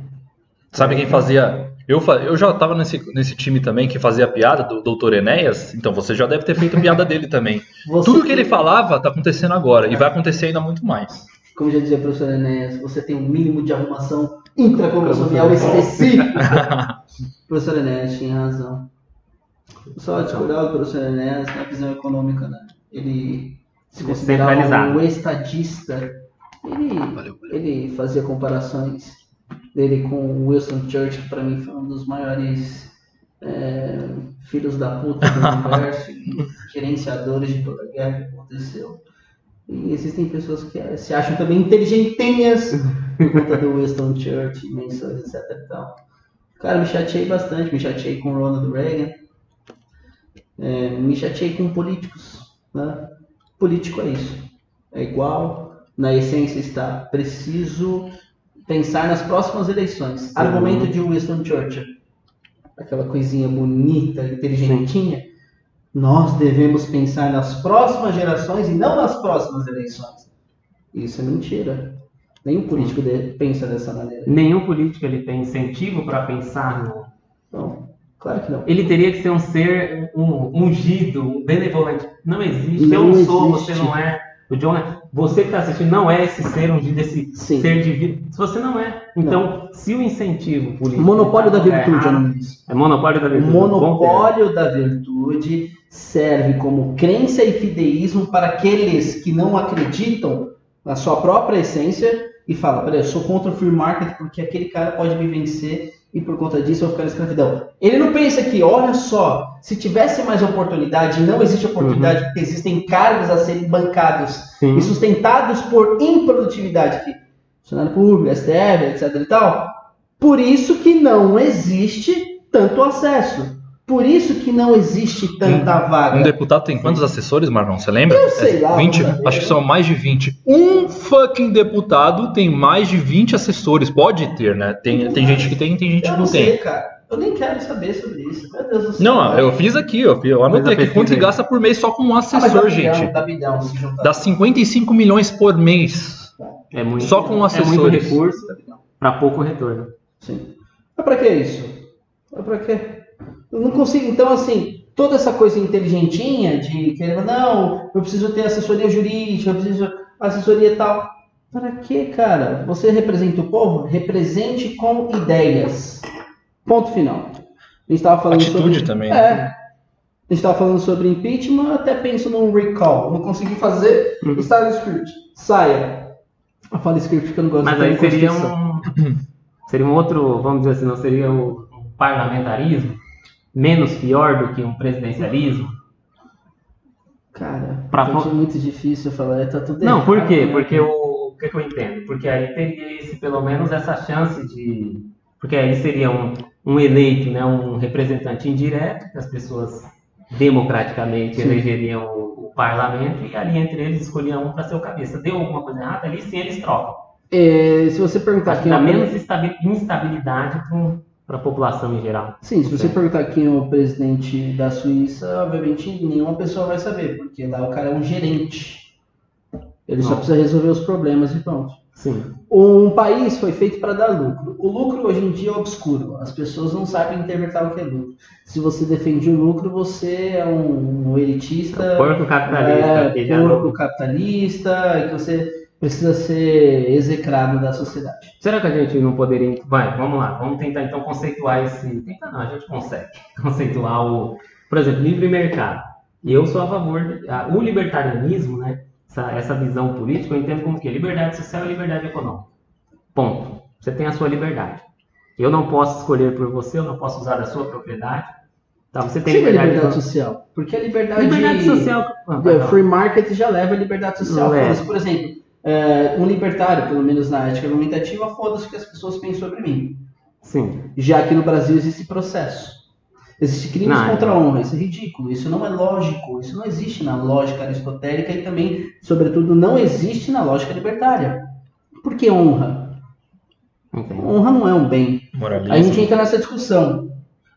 C: Sabe quem fazia. Eu, eu já estava nesse, nesse time também que fazia piada do Dr. Enéas, então você já deve ter feito piada dele também.
B: Você
C: Tudo que ele falava tá acontecendo agora e vai acontecer ainda muito mais.
B: Como já dizia o professor Enéas, você tem um mínimo de arrumação intracromossomial específico. professor Enéas tinha razão. Só discordar do professor Enéas na visão econômica, né? Ele se considerava
A: Centralizado.
B: um estadista. Ele,
C: Valeu.
B: ele fazia comparações dele com o Wilson Churchill, que para mim foi um dos maiores é, filhos da puta do universo e gerenciadores de toda a guerra que aconteceu. E existem pessoas que se acham também inteligentinhas por conta do Winston Churchill, menções, etc e tal. Cara, me chateei bastante, me chateei com o Ronald Reagan, é, me chateei com políticos. Né? Político é isso. É igual, na essência está preciso pensar nas próximas eleições. Argumento de Winston Churchill. Aquela coisinha bonita, inteligentinha. Nós devemos pensar nas próximas gerações e não nas próximas eleições. Isso é mentira. Nenhum político de- pensa dessa maneira.
A: Nenhum político ele tem incentivo para pensar no,
B: Não, claro que não.
A: ele teria que ser um ser um, ungido, um benevolente. Não existe.
B: Não
A: eu não sou,
B: existe.
A: você não é. O John é. Você que está assistindo não é esse ser ungido, esse
B: Sim.
A: ser divino. Se você não é. Então, se o incentivo político.
B: Monopólio da virtude,
A: é,
B: o nome disso.
A: é monopólio da virtude.
B: Monopólio da virtude serve como crença e fideísmo para aqueles que não acreditam na sua própria essência e falam, peraí, eu sou contra o free market porque aquele cara pode me vencer e por conta disso eu vou ficar na escravidão. Ele não pensa que, olha só, se tivesse mais oportunidade, não existe oportunidade porque existem cargos a serem bancados
A: Sim.
B: e sustentados por improdutividade, que funcionário público, STF, etc e tal. Por isso que não existe tanto acesso. Por isso que não existe tanta vaga.
C: Um deputado tem quantos assessores, Marlon? Você lembra?
B: Eu sei
C: É
B: lá,
C: 20?
B: vamos ver.
C: Acho que são mais de 20. Um fucking deputado tem mais de 20 assessores. Pode ter, né? Tem, tem gente que tem, tem gente
B: Eu
C: que
B: não
C: não tem.
B: sei, cara. Eu nem quero saber sobre isso. Meu Deus do céu.
C: Não, eu fiz aqui, eu, fiz- eu anotei aqui quanto que gasta por mês só com um
B: Ah, mas dá
C: assessor,
B: bilhão,
C: gente.
B: Dá bilhão se juntar.
C: Dá 55 milhões por mês.
A: É muito,
C: Só com
A: É muito recurso para pouco retorno.
B: Sim. Mas pra que isso? Mas pra quê? Eu não consigo. Então, assim, toda essa coisa inteligentinha de querer, não, eu preciso ter assessoria jurídica, eu preciso assessoria e tal. Para que, cara? Você representa o povo? Represente com ideias. Ponto final. A gente tava falando
C: Atitude
B: sobre...
C: também.
B: É. A gente estava falando sobre impeachment, até penso num recall. Não consegui fazer,
A: Uhum.
B: está no script. Saia. Eu falo script porque eu não gosto
A: Mas
B: de
A: aí seria um, seria um outro, vamos dizer assim, não seria o parlamentarismo menos pior do que um presidencialismo?
B: Cara,
A: Pra
B: é muito difícil falar, tá tudo
A: Não, por quê?
B: né?
A: Porque o, o que, que eu entendo? Porque aí teria esse, pelo menos essa chance de. Porque aí seria um, um eleito, né, um representante indireto, que as pessoas democraticamente
B: Sim.
A: elegeriam o, o parlamento e ali entre eles escolhiam um para ser o cabeça. Deu alguma coisa errada, ali sim eles trocam.
B: É, se você perguntar
A: Acho que
B: quem é
A: dá menos instabilidade para a população em geral.
B: Sim, se você
A: Sim.
B: perguntar quem é o presidente da Suíça, obviamente nenhuma pessoa vai saber, porque lá o cara é um gerente. Ele só precisa resolver os problemas e pronto.
A: Sim.
B: Um país foi feito para dar lucro. O lucro hoje em dia é obscuro. As pessoas não sabem interpretar o que é lucro. Se você defende o lucro, você é um, um elitista,
A: Porco capitalista.
B: é, porco capitalista, que você precisa ser execrado da sociedade.
A: Será que a gente não poderia. Vai, vamos lá, vamos tentar então conceituar esse. Tentar não, a gente consegue conceituar o. Por exemplo, livre mercado. Eu sou a favor. de- O libertarianismo, né? Essa, essa visão política, eu entendo como que liberdade social e liberdade econômica. Ponto. Você tem a sua liberdade. Eu não posso escolher por você, eu não posso usar a sua propriedade. Tá, você tem
B: Sim, a
A: liberdade,
B: liberdade
A: econômica.
B: social. Porque a liberdade,
A: Liberdade social. Ah,
B: É, free market já leva a liberdade social. Por exemplo, é, um libertário, pelo menos na ética argumentativa, foda-se o que as pessoas pensam sobre mim.
A: Sim.
B: Já aqui no Brasil existe processo. Existe crimes
A: Não,
B: contra a
A: não.
B: honra. Isso é ridículo. Isso não é lógico. Isso não existe na lógica aristotélica e também, sobretudo, não existe na lógica libertária. Por que honra?
A: Entendo.
B: Honra não é um bem.
C: Moralismo.
B: Aí a gente entra nessa discussão.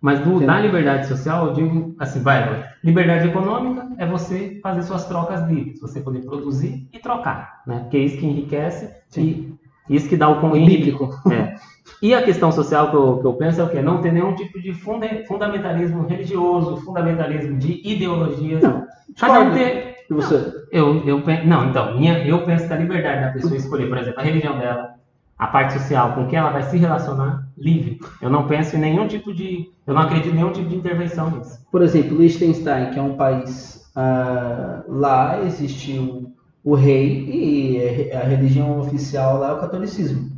A: Mas do,
B: Sim.
A: da liberdade social, eu digo assim, vai. Liberdade econômica é você fazer suas trocas livres, você poder produzir e trocar, né? Porque é isso que enriquece e isso que dá o con-
B: Bíblico.
A: É. E a questão social que eu, que eu penso é o quê? Não ter nenhum tipo de fundamentalismo religioso, fundamentalismo de ideologias.
B: Não,
A: Cada um ter.
B: E você?
A: Eu, eu, pen- não, então, minha, eu penso que a liberdade da pessoa escolher, por exemplo, a religião dela, a parte social, com quem ela vai se relacionar, livre. Eu não penso em nenhum tipo de. Eu não acredito em nenhum tipo de intervenção nisso.
B: Por exemplo, Liechtenstein, que é um país ah, lá existe o, rei e a religião oficial lá é o catolicismo.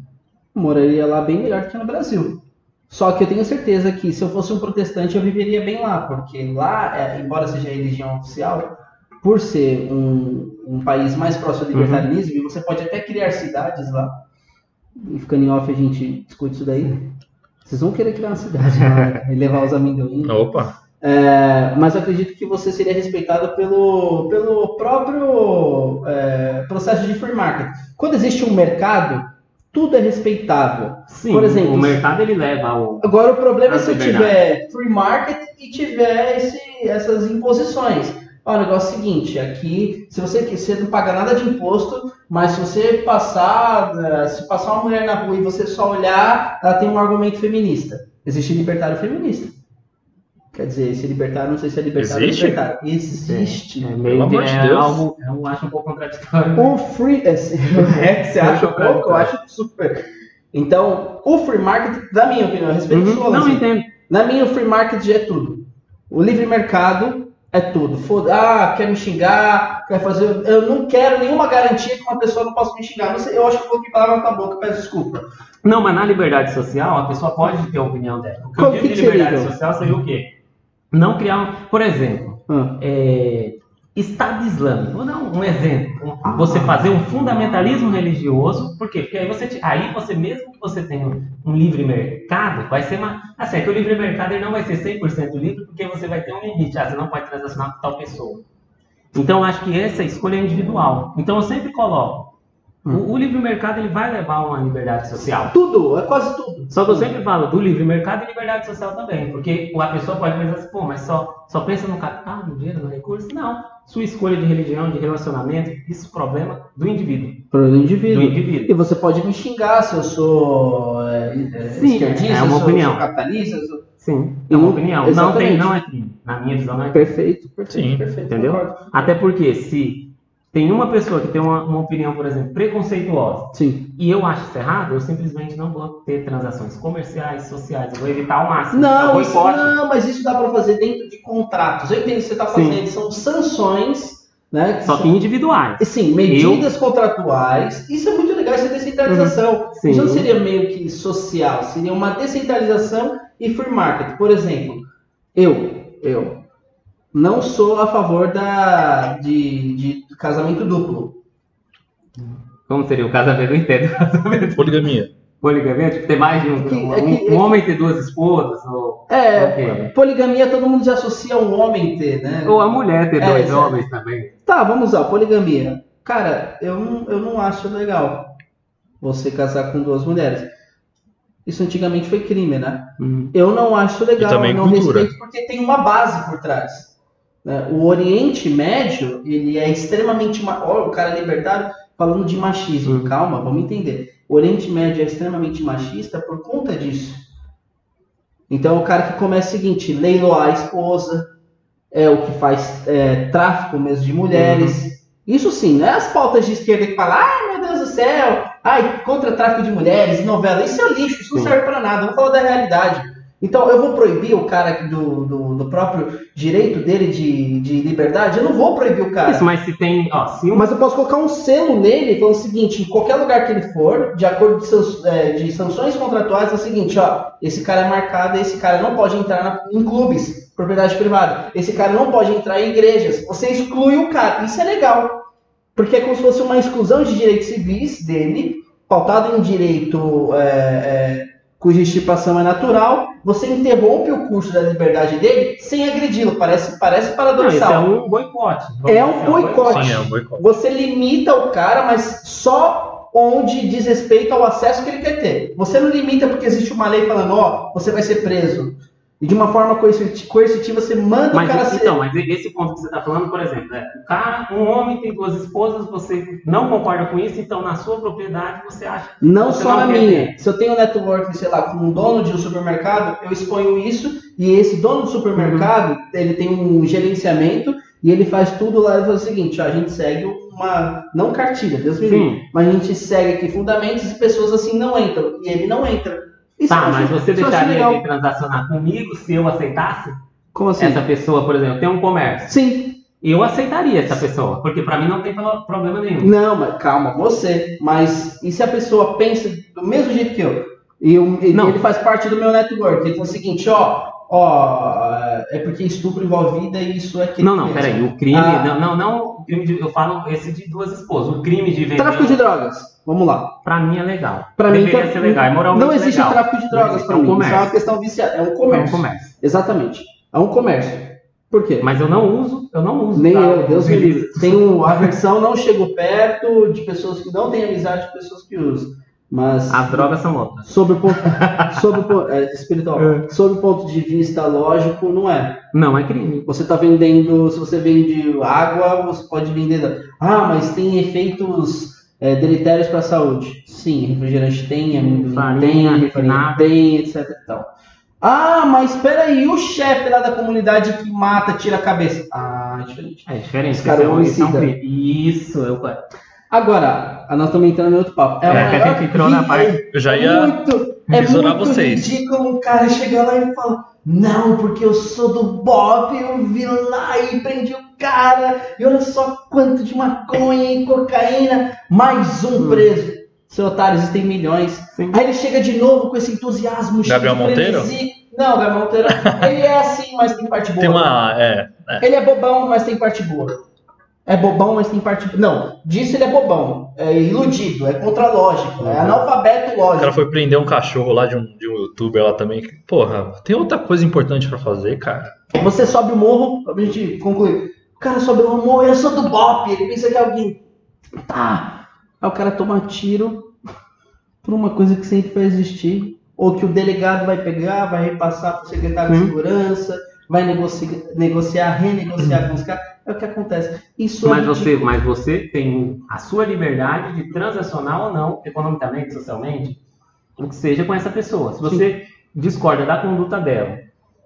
B: Moraria lá bem melhor do que no Brasil. Só que eu tenho certeza que se eu fosse um protestante eu viveria bem lá, porque lá, é, embora seja a religião oficial, por ser um, um país mais próximo ao libertarianismo, e você pode até criar cidades lá. E ficando em off a gente discute isso daí. Vocês vão querer criar uma cidade né? e levar os amendoim.
C: Opa,
B: É, mas eu acredito que você seria respeitado pelo, pelo próprio é, processo de free market. Quando existe um mercado, tudo é respeitável.
A: Sim,
B: Por exemplo,
A: o mercado ele leva ao.
B: Agora o problema é se eu tiver free market e tiver esse- essas imposições. Ó, o negócio é o seguinte, aqui, se você, você não paga nada de imposto, mas se você passar, eh, se passar uma mulher na rua e você só olhar, ela tem um argumento feminista. Existe libertário feminista. Quer dizer, esse libertário, não sei se é libertário
C: Existe?
B: ou libertário. Existe.
A: É,
C: Pelo
A: meio
C: amor
A: de, é
C: Deus.
A: algo, eu acho um pouco contraditório.
B: O free. É, se- é, você acha pouco? Eu acho super. Então, o free market, na minha opinião, a respeito do
A: Uhum.
B: sua,
A: Não,
B: assim,
A: entendo.
B: Na minha, o free market é tudo. O livre mercado é tudo. Foda ah, quer me xingar, quer fazer. Eu não quero nenhuma garantia que uma pessoa não possa me xingar. Não sei, eu acho que eu coloquei palavra na boca, peço desculpa.
A: Não, mas na liberdade social, a pessoa pode ter a opinião dela. O que eu digo
B: que
A: de liberdade
B: então?
A: social seria o quê? Não criar um. Por exemplo,
B: Ah,
A: é, Estado Islâmico. Vou dar um, exemplo. Você fazer um fundamentalismo religioso, por quê? Porque aí você, aí você mesmo que você tenha um, livre mercado, vai ser uma. É que o livre mercado ele não vai ser 100% livre, porque você vai ter um limite. Ah, você não pode transacionar com tal pessoa. Então, acho que essa escolha é individual. Então, eu sempre coloco. O, o livre mercado ele vai levar a uma liberdade social.
B: tudo, é quase tudo.
A: Só que eu sempre falo do livre mercado e liberdade social também, porque a pessoa pode pensar assim, pô, mas só, só pensa no capital, no dinheiro, no recurso? Não. Sua escolha de religião, de relacionamento, isso é problema do indivíduo.
B: O
A: Do
B: indivíduo.
A: indivíduo.
B: E você pode me xingar se eu sou é, é,
A: Sim,
B: esquerdista,
A: é uma
B: se eu
A: opinião.
B: sou capitalista. se eu-
A: Sim, é uma
B: não-
A: opinião. Não,
B: exatamente.
A: tem, não é crime. Na minha visão, não é crime.
B: Perfeito, perfeito,
C: Sim.
B: perfeito.
A: Entendeu?
B: concordo.
A: Até porque se tem uma pessoa que tem uma, uma opinião, por exemplo, preconceituosa,
B: Sim.
A: e eu acho isso errado, eu simplesmente não vou ter transações comerciais, sociais, eu vou evitar ao máximo.
B: Não,
A: Eu
B: isso, não, mas isso dá para fazer dentro de contratos. Eu entendo que você está
A: Sim.
B: fazendo, são sanções, né?
A: Só que individuais.
B: Sim, medidas contratuais. Isso é muito legal, isso é descentralização.
A: Sim.
B: Isso não seria meio que social, seria uma descentralização e free market. Por exemplo, eu, eu não sou a favor da, de, de casamento duplo.
A: Como seria o casamento? Eu entendo. Casamento.
C: Poligamia.
A: Poligamia, tipo, ter mais de um.
B: É que-
A: um,
B: é que-
A: um homem ter duas esposas, ou,
B: É,
A: Ok.
B: poligamia todo mundo já associa um homem ter, né?
A: ou a mulher ter
B: É,
A: dois homens também.
B: Tá, vamos lá, poligamia. Cara, eu não, eu não acho legal você casar com duas mulheres. Isso antigamente foi crime, né?
A: Hum.
B: Eu não acho legal,
C: E também
B: eu não
C: cultura.
B: respeito porque tem uma base por trás. Né? O Oriente Médio, ele é extremamente... ma- Ó, o cara é libertário falando de machismo.
A: Hum.
B: Calma, vamos entender. O Oriente Médio é extremamente machista por conta disso. Então, o cara que começa o seguinte, leiloar a esposa, é o que faz é, tráfico mesmo de mulheres. Isso sim, não é as pautas de esquerda que falam, ai meu Deus do céu, ai, contra tráfico de mulheres, novela, isso é lixo, isso não serve pra nada, vamos falar da realidade. Então, eu vou proibir o cara do, do, do próprio direito dele de, de liberdade? Eu não vou proibir o cara.
A: Isso, mas se tem. Ó, se um.
B: Mas eu posso colocar um selo nele falando o seguinte: em qualquer lugar que ele for, de acordo de, é, de sanções contratuais, é o seguinte: ó, esse cara é marcado, esse cara não pode entrar na- em clubes, propriedade privada, esse cara não pode entrar em igrejas. Você exclui o cara. Isso é legal. Porque é como se fosse uma exclusão de direitos civis dele, pautado em direito é, é, cuja estipação é natural. Você interrompe o curso da liberdade dele sem agredi-lo. Parece, parece
A: Não,
B: paradoxal.
A: é um boicote.
B: É um
A: Vamos dizer,
B: boicote.
C: Sim, é um boicote.
B: Você limita o cara, mas só onde diz respeito ao acesso que ele quer ter. Você não limita porque existe uma lei falando, ó, você vai ser preso. E de uma forma coerci- coercitiva você manda o cara
A: Mas
B: ser.
A: então, mas esse ponto que você está falando, por exemplo, é, o cara, um homem tem duas esposas, você não concorda com isso, então na sua propriedade você acha.
B: Não
A: você
B: só
A: não
B: na
A: quer
B: minha.
A: ter.
B: Se eu tenho um network, sei lá, com um dono de um supermercado, eu exponho isso e esse dono do supermercado,
A: Uhum.
B: ele tem um gerenciamento e ele faz tudo lá e faz o seguinte, ó, a gente segue uma, não cartilha, Deus me livre, mas a gente segue aqui fundamentos e pessoas assim não entram. E ele não entra. Isso
A: Tá, mas você deixaria de transacionar comigo se eu aceitasse?
B: Como assim?
A: Essa pessoa, por exemplo, tem um comércio.
B: Sim.
A: Eu aceitaria essa pessoa, porque para mim não tem pro- problema nenhum.
B: Não, mas calma, você. Mas e se a pessoa pensa do mesmo jeito que eu? E, ele faz parte do meu network. Ele fala o seguinte, ó, ó, é porque estupro envolve vida e isso é crime.
A: Não, não,
B: mesmo.
A: peraí. O crime.
B: Ah.
A: Não, não, não. O crime de, eu falo esse de duas esposas. O crime de vender.
B: Tráfico de drogas. Vamos lá.
A: Pra mim é legal.
B: Pra mim
A: Deveria
B: tam-
A: ser legal. É moralmente
B: Não existe
A: legal.
B: tráfico de drogas pra
A: é um
B: mim. Isso é uma
A: comércio.
B: questão viciada. É um
A: É um
B: comércio.
A: comércio.
B: Exatamente. É um comércio. Por quê?
A: Mas eu não uso, eu não uso.
B: Nem
A: tá?
B: eu, Deus me livre. Tenho aversão, não chego perto de pessoas que não têm amizade com pessoas que usam. Mas
A: As drogas são outras.
B: Sobre o ponto, sobre o ponto é, espiritual,
A: É.
B: sobre o ponto de vista lógico, não é.
A: Não, é crime.
B: Você está vendendo, se você vende água, você pode vender. Ah, mas tem efeitos é, deletérios para a saúde. Sim, refrigerante tem, amendoim
A: Farinha,
B: tem,
A: refinada.
B: tem, etc. e tal. Ah, mas espera aí, o chefe lá da comunidade que mata, tira a cabeça. Ah, é diferente.
A: É diferente.
B: Os caras
A: esse é é crime. Isso, eu.
B: Agora, nós estamos entrando em outro papo.
A: É, que a gente entrou na parte-
C: Eu já
B: é
C: ia
B: muito, é muito
C: vocês.
B: ridículo um cara chegar lá e falar não, porque eu sou do Bob, eu vi lá e prendi o cara, e olha só quanto de maconha e cocaína, mais um
A: Hum.
B: preso. Seu otário, existem milhões.
A: Sim.
B: Aí ele chega de novo com esse entusiasmo cheio
C: Gabriel
B: de
C: Monteiro?
B: Não, Gabriel Monteiro, ele é assim, mas tem parte boa.
C: tem uma. É, é.
B: Ele é bobão, mas tem parte boa. É bobão, mas tem parte boa. Não, disso ele é bobão. É iludido, é contra-lógico, é analfabeto
C: O cara
B: lógico.
C: foi prender um cachorro lá de um, de um youtuber lá também. Porra, tem outra coisa importante pra fazer, cara.
B: Você sobe o morro, pra gente concluir. O cara sobe o morro, eu sou do Bop. Ele pensa que é alguém. Tá. Aí o cara toma tiro por uma coisa que sempre vai existir. Ou que o delegado vai pegar, vai repassar pro secretário de
A: Sim.
B: segurança, vai negociar, negociar renegociar com os caras. É o que acontece. Isso
A: Mas
B: é
A: você,
B: ridículo.
A: mas você tem a sua liberdade de transacionar ou não, economicamente, socialmente, o que seja com essa pessoa. Se você discorda da conduta dela,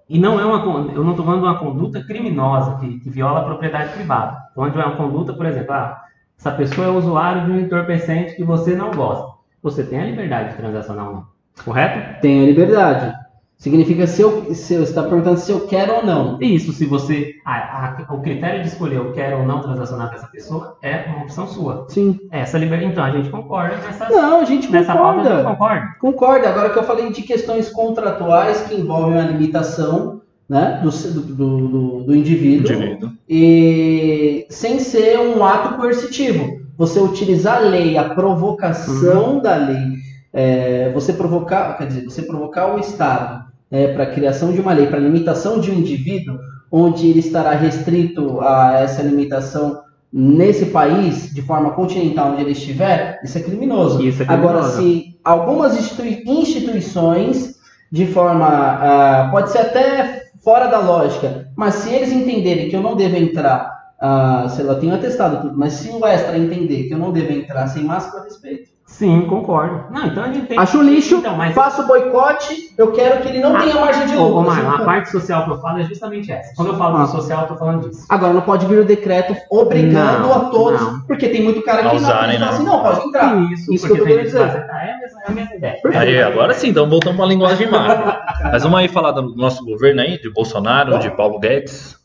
A: e não é uma eu não estou falando de uma conduta criminosa que, que viola a propriedade privada. Estou falando de uma conduta, por exemplo, ah, essa pessoa é usuário de um entorpecente que você não gosta. Você tem a liberdade de transacionar ou não. Correto?
B: Tem a liberdade. Significa se eu, se eu você está perguntando se eu quero ou não.
A: E isso, se você. a- a- o critério de escolher eu quero ou não transacionar com essa pessoa é uma opção sua.
B: Sim.
A: Essa liberdade. Então a gente concorda nessa,
B: Não, a gente
A: nessa pauta, a gente
B: concorda.
A: concorda.
B: Concordo. Agora que eu falei de questões contratuais que envolvem a limitação né, do, do, do, do- indivíduo,
C: Indivíduo.
B: e sem ser um ato coercitivo. Você utilizar a lei, a provocação da lei, é, você provocar, quer dizer, você provocar o Estado para a criação de uma lei, para a limitação de um indivíduo, onde ele estará restrito a essa limitação nesse país, de forma continental onde ele estiver, isso é criminoso.
A: Isso é
B: Agora,
A: criminoso.
B: se algumas institui- instituições, de forma. ah, pode ser até fora da lógica, mas se eles entenderem que eu não devo entrar, ah, sei lá, tenho atestado tudo, mas se o extra entender que eu não devo entrar sem máscara, eu respeito.
A: Sim, concordo. Não, então a gente tem.
B: Acho lixo,
A: Então, mas.
B: faço boicote, eu quero que ele não
A: Ah,
B: tenha margem de lucro.
A: A parte social que eu falo é justamente essa. Quando eu falo
B: Ah.
A: do social, eu tô falando disso.
B: Agora, não pode vir o decreto obrigando
A: Não,
B: a todos,
A: não.
B: porque tem muito cara que
C: usarem,
B: não
C: né?
B: assim, não, pode entrar.
A: Isso,
B: Isso
A: porque
B: que eu tô querendo dizer.
A: é a mesma, é a mesma ideia.
C: Aí, agora sim, então voltamos para a linguagem macro. Mas vamos aí falar do nosso governo aí, de Bolsonaro, de Paulo Guedes.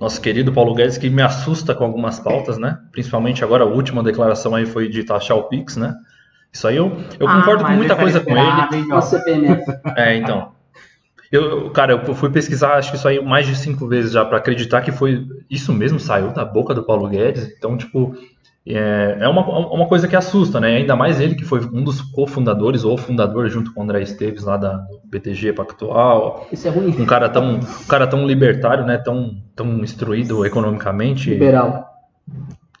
C: Nosso querido Paulo Guedes, que me assusta com algumas pautas, né? Principalmente agora a última declaração aí foi de taxar o Pix, né? Isso aí eu, eu
A: Ah,
C: concordo com muita coisa com ele.
B: CPMF.
C: É, então. Eu, cara, eu fui pesquisar, acho que isso aí mais de cinco vezes já, para acreditar que foi isso mesmo, saiu da boca do Paulo Guedes. Então, tipo, é, é uma, uma coisa que assusta, né? Ainda mais ele, que foi um dos cofundadores, ou fundador, junto com o André Esteves, lá da, BTG Pactual.
B: Isso é ruim.
C: Um cara tão, um cara tão libertário, né? Tão, tão instruído economicamente,
B: Liberal.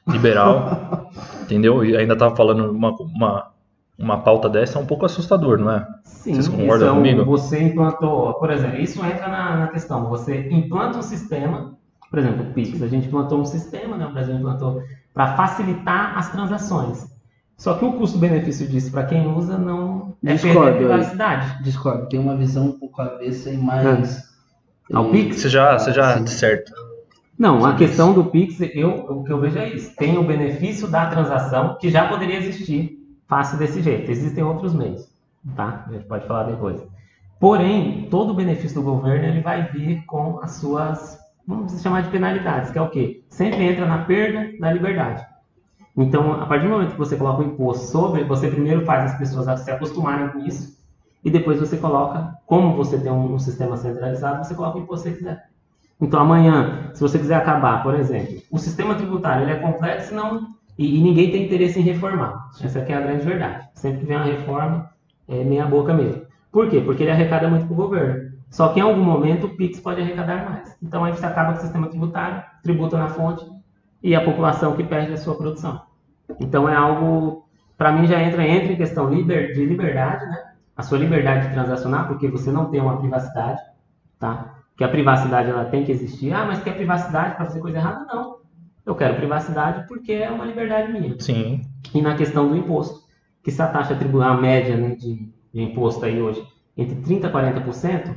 C: liberal, entendeu? E ainda tava falando uma, uma, uma pauta dessa, é um pouco assustador, não é?
A: Sim,
C: Vocês concordam
A: isso é um-
C: comigo?
A: Você implantou, por exemplo, isso entra na, na questão. Você implanta um sistema, por exemplo, o Pix, a gente implantou um sistema, né? O Brasil implantou para facilitar as transações. Só que o custo-benefício disso para quem usa não é a
B: aí.
A: privacidade.
B: Discordo, tem uma visão um pouco avessa e mais.
A: Ao
B: eh,
A: Pix?
C: Você já, você já
B: Sim.
C: disserta.
A: Não, a
C: Sim,
A: questão do Pix, eu, o que eu vejo é isso. Tem o benefício da transação que já poderia existir fácil desse jeito. Existem outros meios, tá? A gente pode falar depois. Porém, todo o benefício do governo ele vai vir com as suas, vamos chamar de penalidades, que é o quê? Sempre entra na perda da liberdade. Então, a partir do momento que você coloca o imposto sobre, você primeiro faz as pessoas se acostumarem com isso e depois você coloca, como você tem um, um sistema centralizado, você coloca o imposto que você quiser. Então, amanhã, se você quiser acabar, por exemplo, o sistema tributário ele é complexo não, e, e ninguém tem interesse em reformar. Essa aqui é a grande verdade. Sempre que vem uma reforma, é meia boca mesmo. Por quê? Porque ele arrecada muito para o governo. Só que em algum momento o PIX pode arrecadar mais. Então aí você acaba com o sistema tributário, tributa na fonte e a população que perde a sua produção. Então é algo, para mim já entra, entra em questão liber- de liberdade, né? A sua liberdade de transacionar, porque você não tem uma privacidade, tá? Que a privacidade ela tem que existir. Ah, mas quer privacidade para fazer coisa errada? Não. Eu quero privacidade porque é uma liberdade minha.
C: Sim.
A: E na questão do imposto, que se a taxa tributária média né, de, de imposto aí hoje entre 30% e 40%,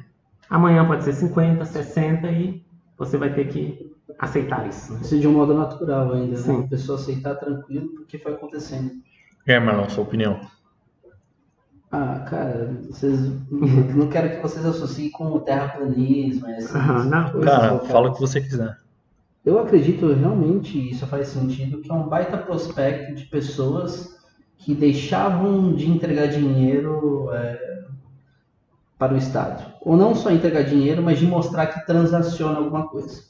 A: Amanhã pode ser 50, 60 e você vai ter que aceitar isso. né?
B: Isso de um modo natural ainda, né?
A: Sim.
B: A pessoa aceitar tranquilo porque foi acontecendo.
C: É, Marlon, sua opinião.
B: Ah, cara, vocês. não quero que vocês associem com o terraplanismo. Essas
A: Aham, não.
B: coisas,
C: Cara,
B: né,
C: fala o que você quiser.
B: Eu acredito realmente, isso faz sentido, que é um baita prospecto de pessoas que deixavam de entregar dinheiro é, para o Estado. Ou não só entregar dinheiro, mas de mostrar que transaciona alguma coisa.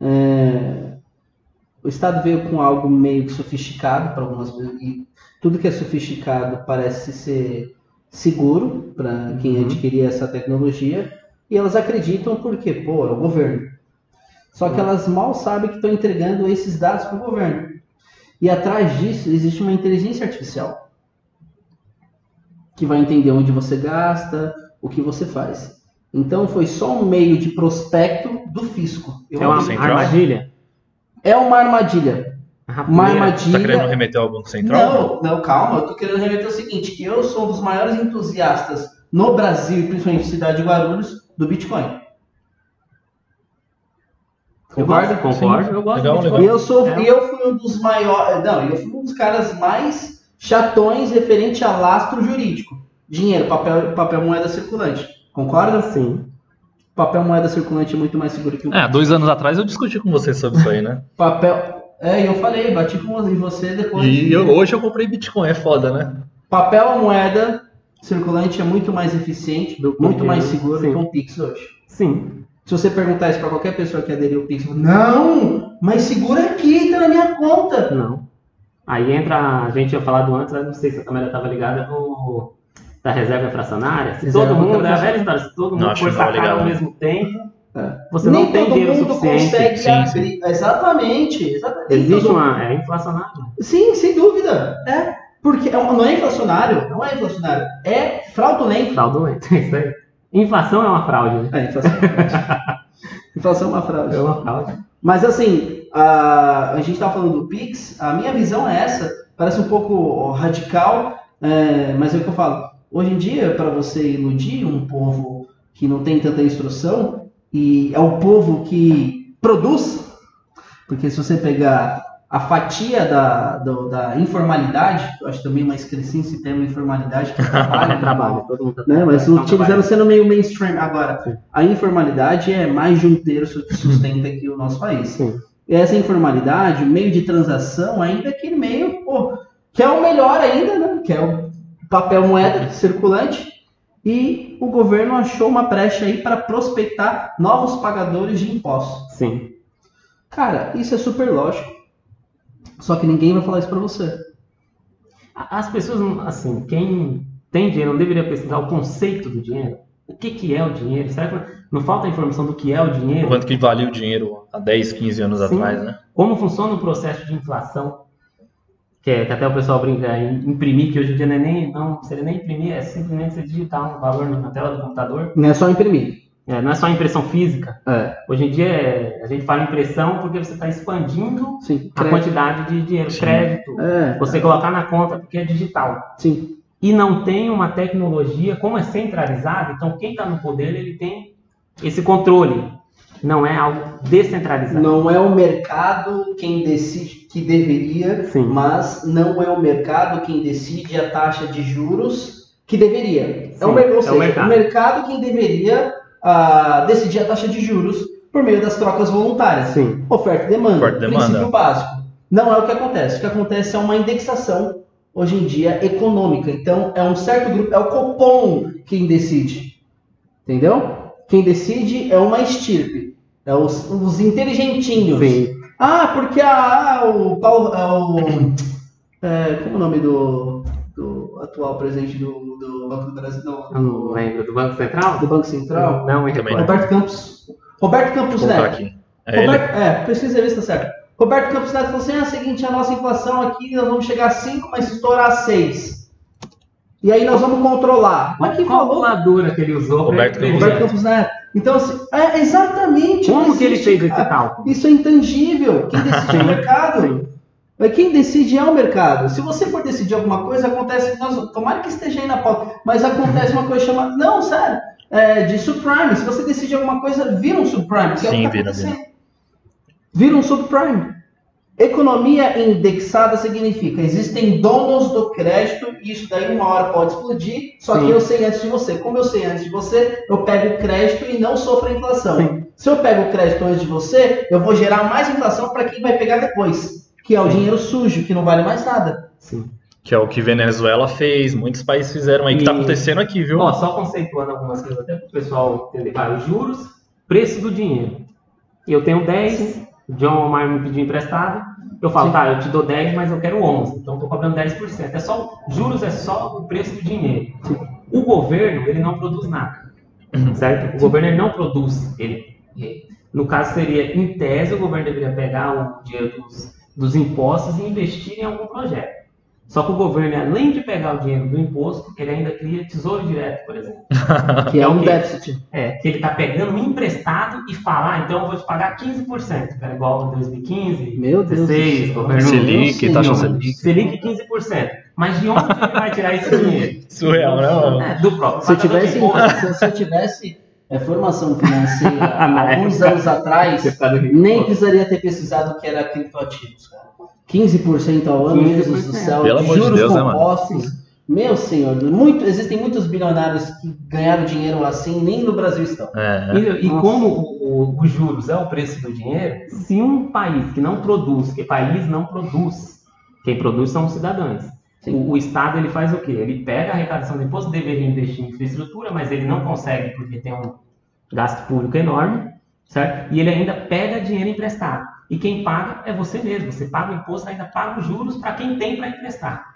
B: É, o Estado veio com algo meio que sofisticado para algumas pessoas, e tudo que é sofisticado parece ser seguro para quem
A: Uhum.
B: adquirir essa tecnologia, e elas acreditam porque, pô, é o governo. Só que elas mal sabem que estão entregando esses dados para o governo. E atrás disso existe uma inteligência artificial que vai entender onde você gasta, o que você faz. Então foi só um meio de prospecto do fisco. Eu
A: É uma
C: Central?
A: armadilha?
B: É uma armadilha. Uma armadilha.
C: Tá querendo remeter ao Banco Central?
B: Não, não, calma. Eu tô querendo remeter o seguinte, que eu sou um dos maiores entusiastas no Brasil, e principalmente na cidade de Guarulhos, do Bitcoin.
A: Eu
B: Concorda?
A: concordo. Eu gosto
C: Legal,
A: de
B: E
C: legal.
B: eu sou,
A: É.
B: eu fui um dos maiores, não, eu fui um dos caras mais chatões referente a lastro jurídico. Dinheiro, papel, papel moeda circulante. Concorda?
A: Sim.
B: Papel moeda circulante é muito mais seguro que o
C: É, dois anos atrás eu discuti com você sobre isso aí, né?
B: papel. É, eu falei, bati com você- você depois.
C: E eu- hoje eu comprei Bitcoin, é foda, né?
B: Papel moeda circulante é muito mais eficiente, muito mais seguro
A: sim.
B: que um Pix hoje.
A: Sim.
B: Se você perguntar isso para qualquer pessoa que aderiu ao Pix, não, mas segura aqui, tá na minha conta.
A: Não. Aí entra, a gente tinha falado antes, não sei se a câmera estava ligada, do, da reserva fracionária. Se
B: Reserva
A: todo mundo, é a velha história, se todo mundo for sacar ao mesmo tempo,
B: É.
A: você
B: Nem
A: não tem
B: todo
A: dinheiro
B: mundo
A: suficiente.
B: consegue
C: Sim,
B: abrir. Exatamente, exatamente.
A: Existe
B: Todo-
A: uma. É inflacionário.
B: Sim, sem dúvida. É. Porque é um- não é inflacionário, não é inflacionário, é fraudulento.
A: Fraudulento, é isso aí. Inflação é uma fraude. né?
B: É, inflação. inflação é uma fraude.
A: É uma fraude.
B: Mas assim, a, a gente estava falando do Pix, a minha visão é essa, parece um pouco radical, é, mas é o que eu falo. Hoje em dia, para você iludir um povo que não tem tanta instrução, e é o povo que produz, porque se você pegar a fatia da, do- da informalidade, eu acho também uma excrescência esse termo informalidade, que trabalho,
A: É trabalho, mundo tá
B: né? Mas utilizando
A: trabalho.
B: sendo meio mainstream. Agora, a informalidade é mais de um terço que sustenta aqui o nosso país.
A: Sim.
B: E essa informalidade, o meio de transação, ainda é aquele meio, pô, que é o melhor ainda, né? Que é o papel moeda circulante. E o governo achou uma brecha aí para prospectar novos pagadores de impostos.
A: Sim.
B: Cara, isso é super lógico. Só que ninguém vai falar isso para você.
A: As pessoas, assim, quem tem dinheiro não deveria pesquisar o conceito do dinheiro. O que, que é o dinheiro? Será que não- não falta informação do que é o dinheiro?
C: Quanto que valia o dinheiro há 10, 15 anos
A: Sim.
C: atrás, né?
A: Como funciona o processo de inflação? Que, é, que até o pessoal brinca em imprimir, que hoje em dia não é nem, não seria nem imprimir, é simplesmente você digitar um valor na tela do computador.
B: Não é só imprimir.
A: É, não é só impressão física.
B: É,
A: Hoje em dia é- a gente fala impressão porque você está expandindo
B: sim.
A: a quantidade de dinheiro,
C: Sim.
A: crédito.
B: É,
A: Você colocar na conta porque é digital.
B: sim.
A: e não tem uma tecnologia, como é centralizado, então quem está no poder ele tem esse controle. Não é algo descentralizado.
B: Não é o mercado quem decide que deveria,
A: Sim.
B: mas não é o mercado quem decide a taxa de juros que deveria. é o,
A: Sim,
B: ou
A: é o
B: seja,
A: mercado.
B: o mercado quem deveria ah, decidir a taxa de juros por meio das trocas voluntárias.
A: Sim.
B: Oferta e demanda.
C: Oferta e demanda.
B: Princípio básico. Não é o que acontece. O que acontece é uma indexação, hoje em dia, econômica. Então, é um certo grupo, é o Copom quem decide. Entendeu? Quem decide é uma estirpe. É os, os inteligentinhos.
A: Sim.
B: Ah, porque ah, o Paulo. é o, é, como é o nome do, do atual presidente do, do Banco do Brasil? Não,
A: Eu não lembro do Banco Central?
B: do Banco Central?
A: Não me
C: Também.
B: Roberto Campos. Roberto Campos Neto.
C: aqui. É ele.
B: Roberto, é, pesquisa aí se tá certo. Roberto Campos Neto falou assim: ah, seguinte, a nossa inflação aqui, nós vamos chegar a 5, mas estourar a 6. E aí nós vamos controlar. Mas falou?
A: calculadora que ele usou?
C: Roberto
A: ele
B: Roberto? Campos Neto. Então, assim, é exatamente.
A: Como
B: não
A: que ele fez esse
B: cara.
A: cálculo?
B: Isso é intangível. Quem decide é o mercado.
A: Sim.
B: Mas quem decide é o mercado. Se você for decidir alguma coisa, acontece. Nós, tomara que esteja aí na pauta, mas acontece uma coisa chamada. Não, sério. é, de subprime. Se você decide alguma coisa, vira um subprime. Que é o que
C: Sim,
B: tá
C: vira.
B: Vira um subprime. Economia indexada significa existem donos do crédito e isso daí uma hora pode explodir, só
A: Sim.
B: que eu sei antes de você. Como eu sei antes de você, eu pego o crédito e não sofro a inflação.
A: Sim.
B: Se eu pego o crédito antes de você, eu vou gerar mais inflação para quem vai pegar depois, que é o
A: Sim.
B: dinheiro sujo, que não vale mais nada.
A: Sim.
C: Que é o que Venezuela fez, muitos países fizeram aí, que tá
A: E-
C: acontecendo aqui, viu?
A: Ó, só conceituando algumas coisas até para o pessoal entender. Ah, os juros, preço do dinheiro. Eu tenho 10, o John Omar me pediu emprestado. Eu falo,
B: Sim.
A: tá, eu te dou 10, mas eu quero 11. Então estou cobrando 10%. É só, juros é só o preço do dinheiro. O governo, ele não produz nada. Certo? O governo ele não produz. Ele- no caso, seria, em tese, o governo deveria pegar o dinheiro dos, dos impostos e investir em algum projeto. Só que o governo, além de pegar o dinheiro do imposto, ele ainda cria tesouro direto, por exemplo.
B: Que é
A: É
B: um
A: quê?
B: déficit.
A: É, que ele está pegando um emprestado e falar, então eu vou te pagar 15%, que era igual em 2015,
B: Meu Deus do
A: 16,
B: céu.
A: governo
C: Selic, taxa. Selic.
A: Selic 15%. Mas de onde ele vai tirar esse dinheiro?
C: Surreal, né?
A: É, do próprio
B: Se eu tivesse, se eu tivesse é, formação financeira
A: Na
B: alguns
A: época.
B: anos atrás,
A: tá
B: nem precisaria ter pesquisado o que era criptoativos, cara. 15% ao ano,
A: 15%.
B: Jesus do céu,
C: Pelo amor de
B: juros
C: Deus, né,
B: compostos. Meu senhor, muito, existem muitos bilionários que ganharam dinheiro assim, nem no Brasil estão.
C: É,
A: E, e
B: Nossa.
A: como os juros é o preço do dinheiro, se um país que não produz, que país não produz, quem produz são os cidadãos.
B: Sim.
A: O, Estado ele faz o quê? Ele pega a arrecadação do imposto, deveria investir em infraestrutura, mas ele não consegue porque tem um gasto público enorme, certo? E ele ainda pega dinheiro emprestado. E quem paga é você mesmo. Você paga o imposto, ainda paga os juros para quem tem para emprestar,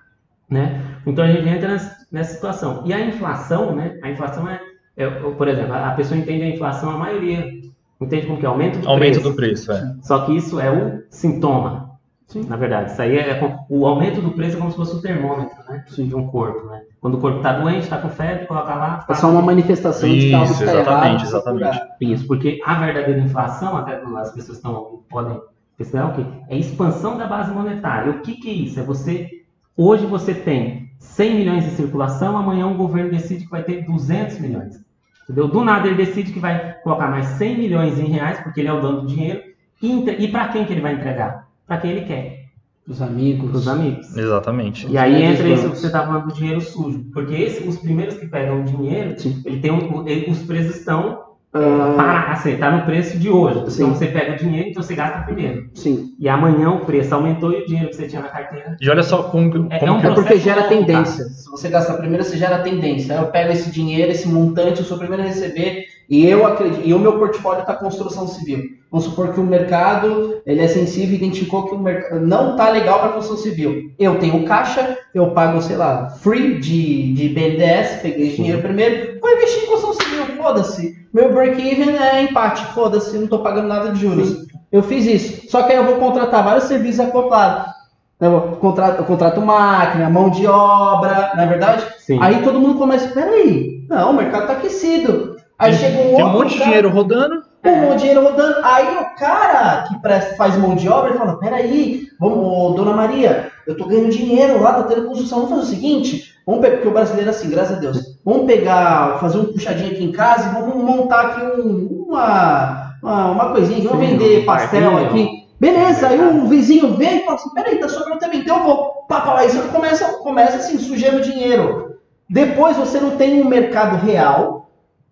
A: né? Então a gente entra nessa, situação. E a inflação, né? A inflação é, é, por exemplo, a pessoa entende a inflação, a maioria entende como que é aumento do
C: aumento
A: preço.
C: do preço, é.
A: Só que isso é o sintoma.
B: Sim.
A: Na verdade, isso aí é com- o aumento do preço é como se fosse o termômetro, né?
B: Sim.
A: De um corpo, né? Quando o corpo está doente, está com febre, coloca lá.
B: É só uma manifestação de que algo
C: Isso,
B: está errado.
C: exatamente, exatamente.
A: Isso, porque a verdadeira inflação, até as pessoas estão, podem pesquisar o quê? É expansão da base monetária. O que, que é isso? É você. Hoje você tem 100 milhões de circulação, amanhã o governo decide que vai ter 200 milhões. Entendeu? Do nada ele decide que vai colocar mais 100 milhões em reais, porque ele é o dono do dinheiro. E, entre- e para quem que ele vai entregar? Para quem ele quer,
B: Os amigos.
A: para os amigos.
C: Exatamente.
A: E aí entra isso que você está falando do dinheiro sujo. Porque esse- os primeiros que pegam o dinheiro,
B: Sim.
A: ele tem um- ele- os preços estão
B: Ah,
A: para, assim, tá no preço de hoje.
B: Sim.
A: Então você pega o dinheiro, então você gasta primeiro.
B: sim.
A: E amanhã o preço aumentou e o dinheiro que você tinha na carteira.
C: E olha só como, como
A: É- é um
C: que
B: É porque gera
A: longo,
B: tendência. Se você gastar primeiro, você gera tendência. Aí eu pego esse dinheiro, esse montante, eu sou o primeiro a receber, e eu acredito, e o meu portfólio está construção civil. Vamos supor que o mercado ele é sensível e identificou que o mercado não está legal para construção civil. Eu tenho caixa, eu pago, sei lá, free de, de BNDES, peguei dinheiro primeiro, vou investir em construção civil, foda-se. Meu break-even é empate, foda-se, não estou pagando nada de juros. Eu fiz isso. Só que aí eu vou contratar vários serviços acoplados. Eu contrato, eu contrato máquina, mão de obra, não é verdade?
A: Sim.
B: Aí todo mundo começa, peraí, não, o mercado tá aquecido. Aí
C: Tem-
B: chega um
C: Tem
B: outro
C: um monte de
B: cara,
C: dinheiro rodando.
B: um monte de dinheiro rodando. Aí o cara que presta, faz mão de obra, ele fala, peraí, vamos, ô, dona Maria, eu tô ganhando dinheiro lá, tá tendo construção, vamos fazer o seguinte, vamos pegar, porque o brasileiro é assim, graças a Deus, vamos pegar, fazer um puxadinho aqui em casa e vamos montar aqui um- uma, uma, uma coisinha, aqui, vamos
A: Sim,
B: vender pastel
A: parquinho.
B: aqui. Beleza, aí um vizinho vem e fala assim, peraí, tá sobrando também, então eu vou, lá, isso começa, começa assim, sujando dinheiro. Depois você não tem um mercado real,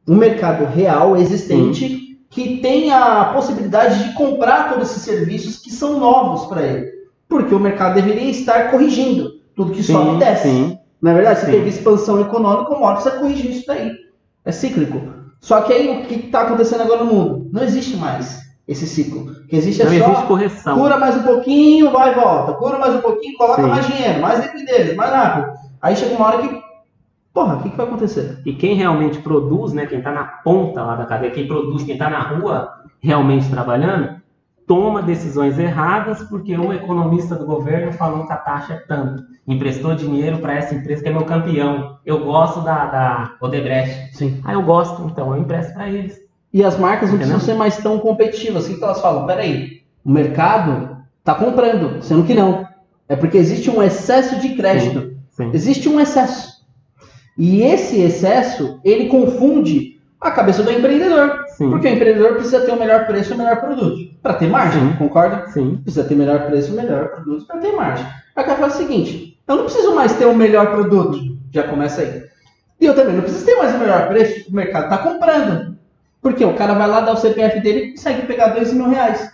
B: um mercado real existente que tem a possibilidade de comprar todos esses serviços que são novos para ele. Porque o mercado deveria estar corrigindo tudo que sobe e desce.
A: sim.
B: Na verdade, você
A: Sim.
B: teve expansão econômica, uma hora precisa corrigir isso daí. É cíclico. Só que aí o que está acontecendo agora no mundo? Não existe mais esse ciclo. O que existe é
A: Não
B: só
A: existe correção.
B: cura mais um pouquinho, vai e volta. Cura mais um pouquinho, coloca
A: Sim.
B: mais dinheiro, mais liquidez, mais rápido. Aí chega uma hora que, porra, o que, que vai acontecer?
A: E quem realmente produz, né, quem está na ponta lá da cadeia, quem produz, quem está na rua realmente trabalhando, toma decisões erradas porque um economista do governo falou que a taxa é tanto. Emprestou dinheiro para essa empresa que é meu campeão. Eu gosto da, da Odebrecht.
B: Sim.
A: Ah, eu gosto, então eu empresto para eles.
B: E as marcas não
A: Entendeu?
B: precisam ser mais tão competitivas. O que que elas falam? Peraí, o mercado está comprando, sendo que não. É porque existe um excesso de crédito.
A: Sim.
B: Existe um excesso. E esse excesso, ele confunde A cabeça do empreendedor.
A: Sim.
B: Porque o empreendedor precisa ter o melhor preço e o melhor produto. Para ter margem,
A: Sim.
B: concorda?
A: Sim.
B: Precisa ter melhor preço e melhor produto para ter margem. Aí o cara fala o seguinte: eu não preciso mais ter o melhor produto. Já começa aí. E eu também não preciso ter mais o melhor preço, o mercado está comprando. Porque o cara vai lá dar o CPF dele e consegue pegar dois mil reais.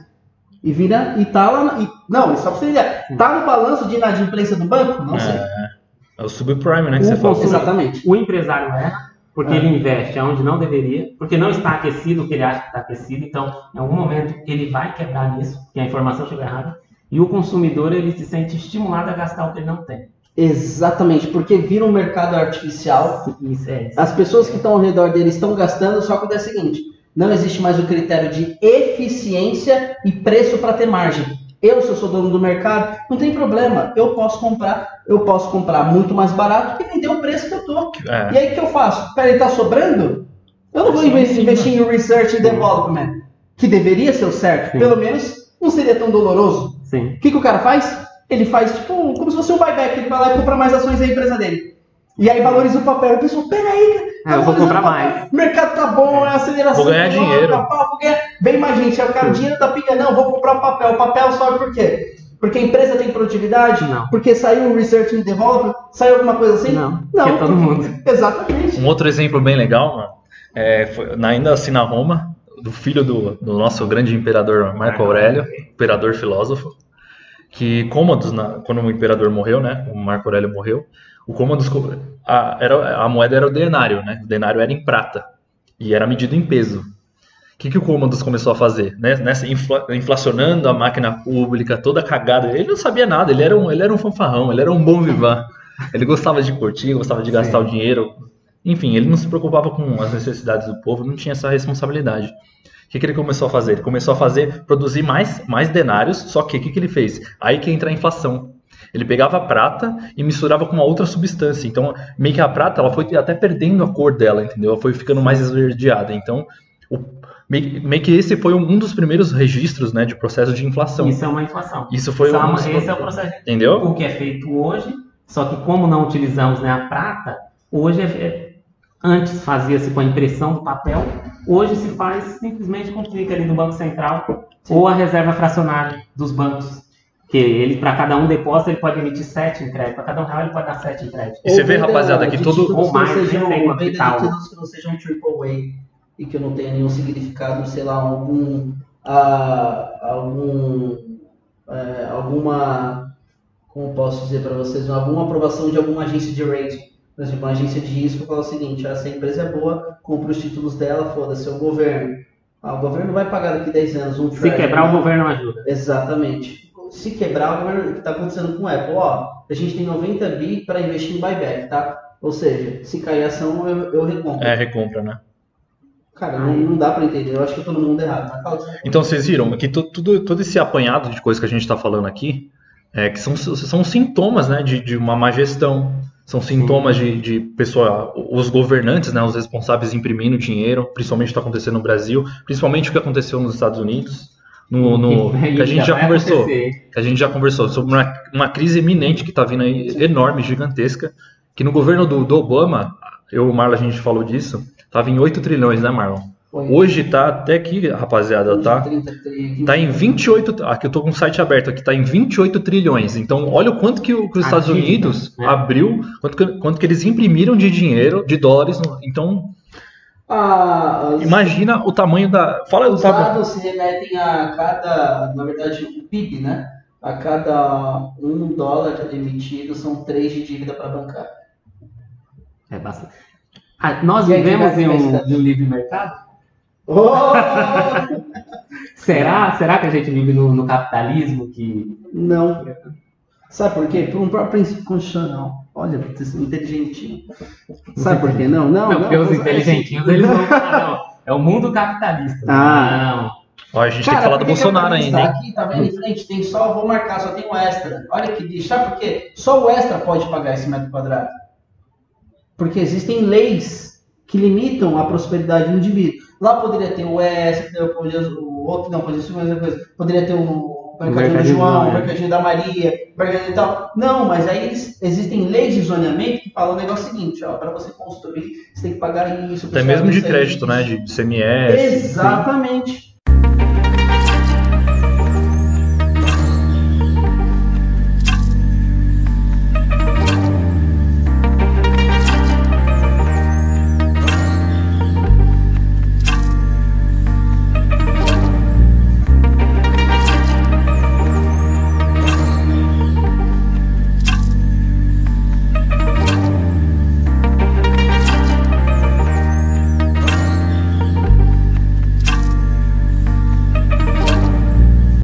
B: E vira, e tá lá. E, não, só pra você entender. Tá no balanço de inadimplência do banco? Não sei.
C: É o subprime, né, que
A: O
C: você falou.
B: Exatamente.
A: O empresário erra, porque
B: É.
A: ele investe onde não deveria, porque não está aquecido o que ele acha que está aquecido, então, em algum momento, ele vai quebrar nisso, porque a informação chegou errada, e o consumidor, ele se sente estimulado a gastar o que ele não tem.
B: Exatamente, porque vira um mercado artificial.
A: Isso é isso.
B: As pessoas que estão ao redor dele estão gastando, só que acontece o seguinte: não existe mais o critério de eficiência e preço para ter margem. Eu, se eu sou dono do mercado, não tem problema. Eu posso comprar, eu posso comprar muito mais barato e vender o preço que eu tô.
C: É.
B: E aí o que eu faço? Peraí, tá sobrando? Eu não vou investir, investir em research and development, que deveria ser o certo.
A: Sim.
B: Pelo menos não seria tão doloroso.
A: Sim.
B: O que, que o cara faz? Ele faz tipo como se fosse um buyback, ele vai lá e compra mais ações da empresa dele. E aí valoriza o papel. O pessoal, peraí, cara,
A: É, eu vou comprar
B: o papel.
A: mais.
B: O mercado tá bom, é a aceleração.
C: Vou ganhar
B: dólar,
C: dinheiro.
B: tá vou ganhar. Vem mais gente, aí o cara, o dinheiro tá pingando. Não, vou comprar o papel. O papel sobe por quê? Porque a empresa tem produtividade?
A: Não.
B: Porque saiu o Research and Development? Saiu alguma coisa assim?
A: Não,
B: Não.
A: porque é todo mundo.
B: Exatamente.
C: Um outro exemplo bem legal, mano, é, foi, na- ainda assim na Roma, do filho do, do nosso grande imperador Marco Aurélio, imperador filósofo, que Cômodos, na- quando o imperador morreu, né, o Marco Aurélio morreu, o Cômodos, co- a, era, a moeda era o denário, né, o denário era em prata e era medido em peso. O que, que o Cômodos começou a fazer? Né? Nessa, infla- inflacionando a máquina pública, toda cagada. Ele não sabia nada, ele era um, ele era um fanfarrão, ele era um bom vivan. Ele gostava de curtir, gostava de gastar o dinheiro. Enfim, ele não se preocupava com as necessidades do povo, não tinha essa responsabilidade. O que, que ele começou a fazer? Ele começou a fazer, produzir mais, mais denários, só que o que, que ele fez? Aí que entra a inflação. Ele pegava a prata e misturava com uma outra substância. Então, meio que a prata, ela foi até perdendo a cor dela, entendeu? Ela foi ficando mais esverdeada. Então, o- meio, que esse foi um dos primeiros registros, né, de processo de inflação.
A: Isso é uma inflação.
C: Isso foi
A: é
C: um
A: uma-
C: dos-
A: esse é o processo.
C: Entendeu?
A: O que é feito hoje, só que como não utilizamos né, a prata, hoje é, é- antes fazia-se com a impressão do papel, hoje se faz simplesmente com o clique ali do Banco Central ou a reserva fracionária dos bancos. Que ele, para cada um depósito, ele pode emitir 7 em crédito. Para cada um real, ele pode dar 7 em crédito.
C: E você vê, rapaziada, que todo-
A: ou mais,
B: sejam,
A: sei quanto
B: venda
A: que
B: não sejam triple A e que não tenha nenhum significado, sei lá, algum, ah, algum, é, alguma, como posso dizer para vocês, alguma aprovação de alguma agência de rating. Por exemplo, uma agência de risco fala o seguinte, ah, essa empresa é boa, compra os títulos dela, foda-se, é o governo. Ah, o governo vai pagar daqui 10 anos um
A: Se quebrar, o governo ajuda.
B: Exatamente. Se quebrar, o que está acontecendo com o Apple, ó, a gente tem 90 bi para investir em buyback, tá? Ou seja, se cair a ação, eu, eu recompro.
C: É, recompra, né?
B: Cara, não, não dá para entender. Eu acho que todo mundo errado. Você-
C: Então vocês viram que tu- tudo, todo esse apanhado de coisas que a gente está falando aqui, é, que são, são sintomas né, de, de uma má gestão, são sintomas de, de pessoa, os governantes, né, os responsáveis imprimindo dinheiro, principalmente o que está acontecendo no Brasil, principalmente o que aconteceu nos Estados Unidos, no, no- que a gente já conversou,
A: acontecer.
C: que a gente já conversou sobre uma, uma crise iminente que está vindo aí, enorme, gigantesca, que no governo do, do Obama, eu e o Marlon a gente falou disso, estava em 8 trilhões, né, Marlon?
B: Foi
C: Hoje tá até aqui, rapaziada, tá?
B: 30, 30,
C: Tá em 28. Aqui eu tô com o site aberto aqui, tá em 28 trilhões. Então, olha o quanto que, o- que os Estados Unidos
A: né?
C: abriu, quanto que, quanto que eles imprimiram de dinheiro, de dólares. Então,
B: Os,
C: imagina o tamanho da. Fala
B: os
C: tamanho.
B: dados se remetem a cada, na verdade, o PIB, né? A cada um dólar emitido são três de dívida para bancar.
A: É bastante. Ah, nós
B: E
A: vivemos em um,
B: se
A: em um livre mercado?
B: Oh!
A: Será, será que a gente vive no, no capitalismo que
B: Não. Sabe por quê? Por um próprio princípio constitucional. Olha, inteligentinho. Sabe por quê? Não, não.
A: Não, porque os inteligentinhos eles vão falar, não, é o mundo capitalista.
B: Ah.
C: Ó, a gente
B: Cara,
C: tem que falar do
B: que que
C: Bolsonaro
B: a
C: ainda.
B: Paris
C: hein?
B: Tá aqui, tá vendo em frente, tem só, vou marcar, só tem o extra. Olha que bicho, sabe por quê? Só o extra pode pagar esse metro quadrado. Porque existem leis que limitam a prosperidade do indivíduo. Lá poderia ter o extra, poderia- o outro não, poderia ser a mesma coisa. Poderia ter o mercadinho do João,
A: do-
B: mercadinho da Maria, mercadinho e tal. Não, mas aí eles- existem leis de zoneamento que falam o negócio seguinte, ó, para você construir, você tem que pagar isso.
C: Até mesmo de crédito, né? De CMS.
B: Exatamente.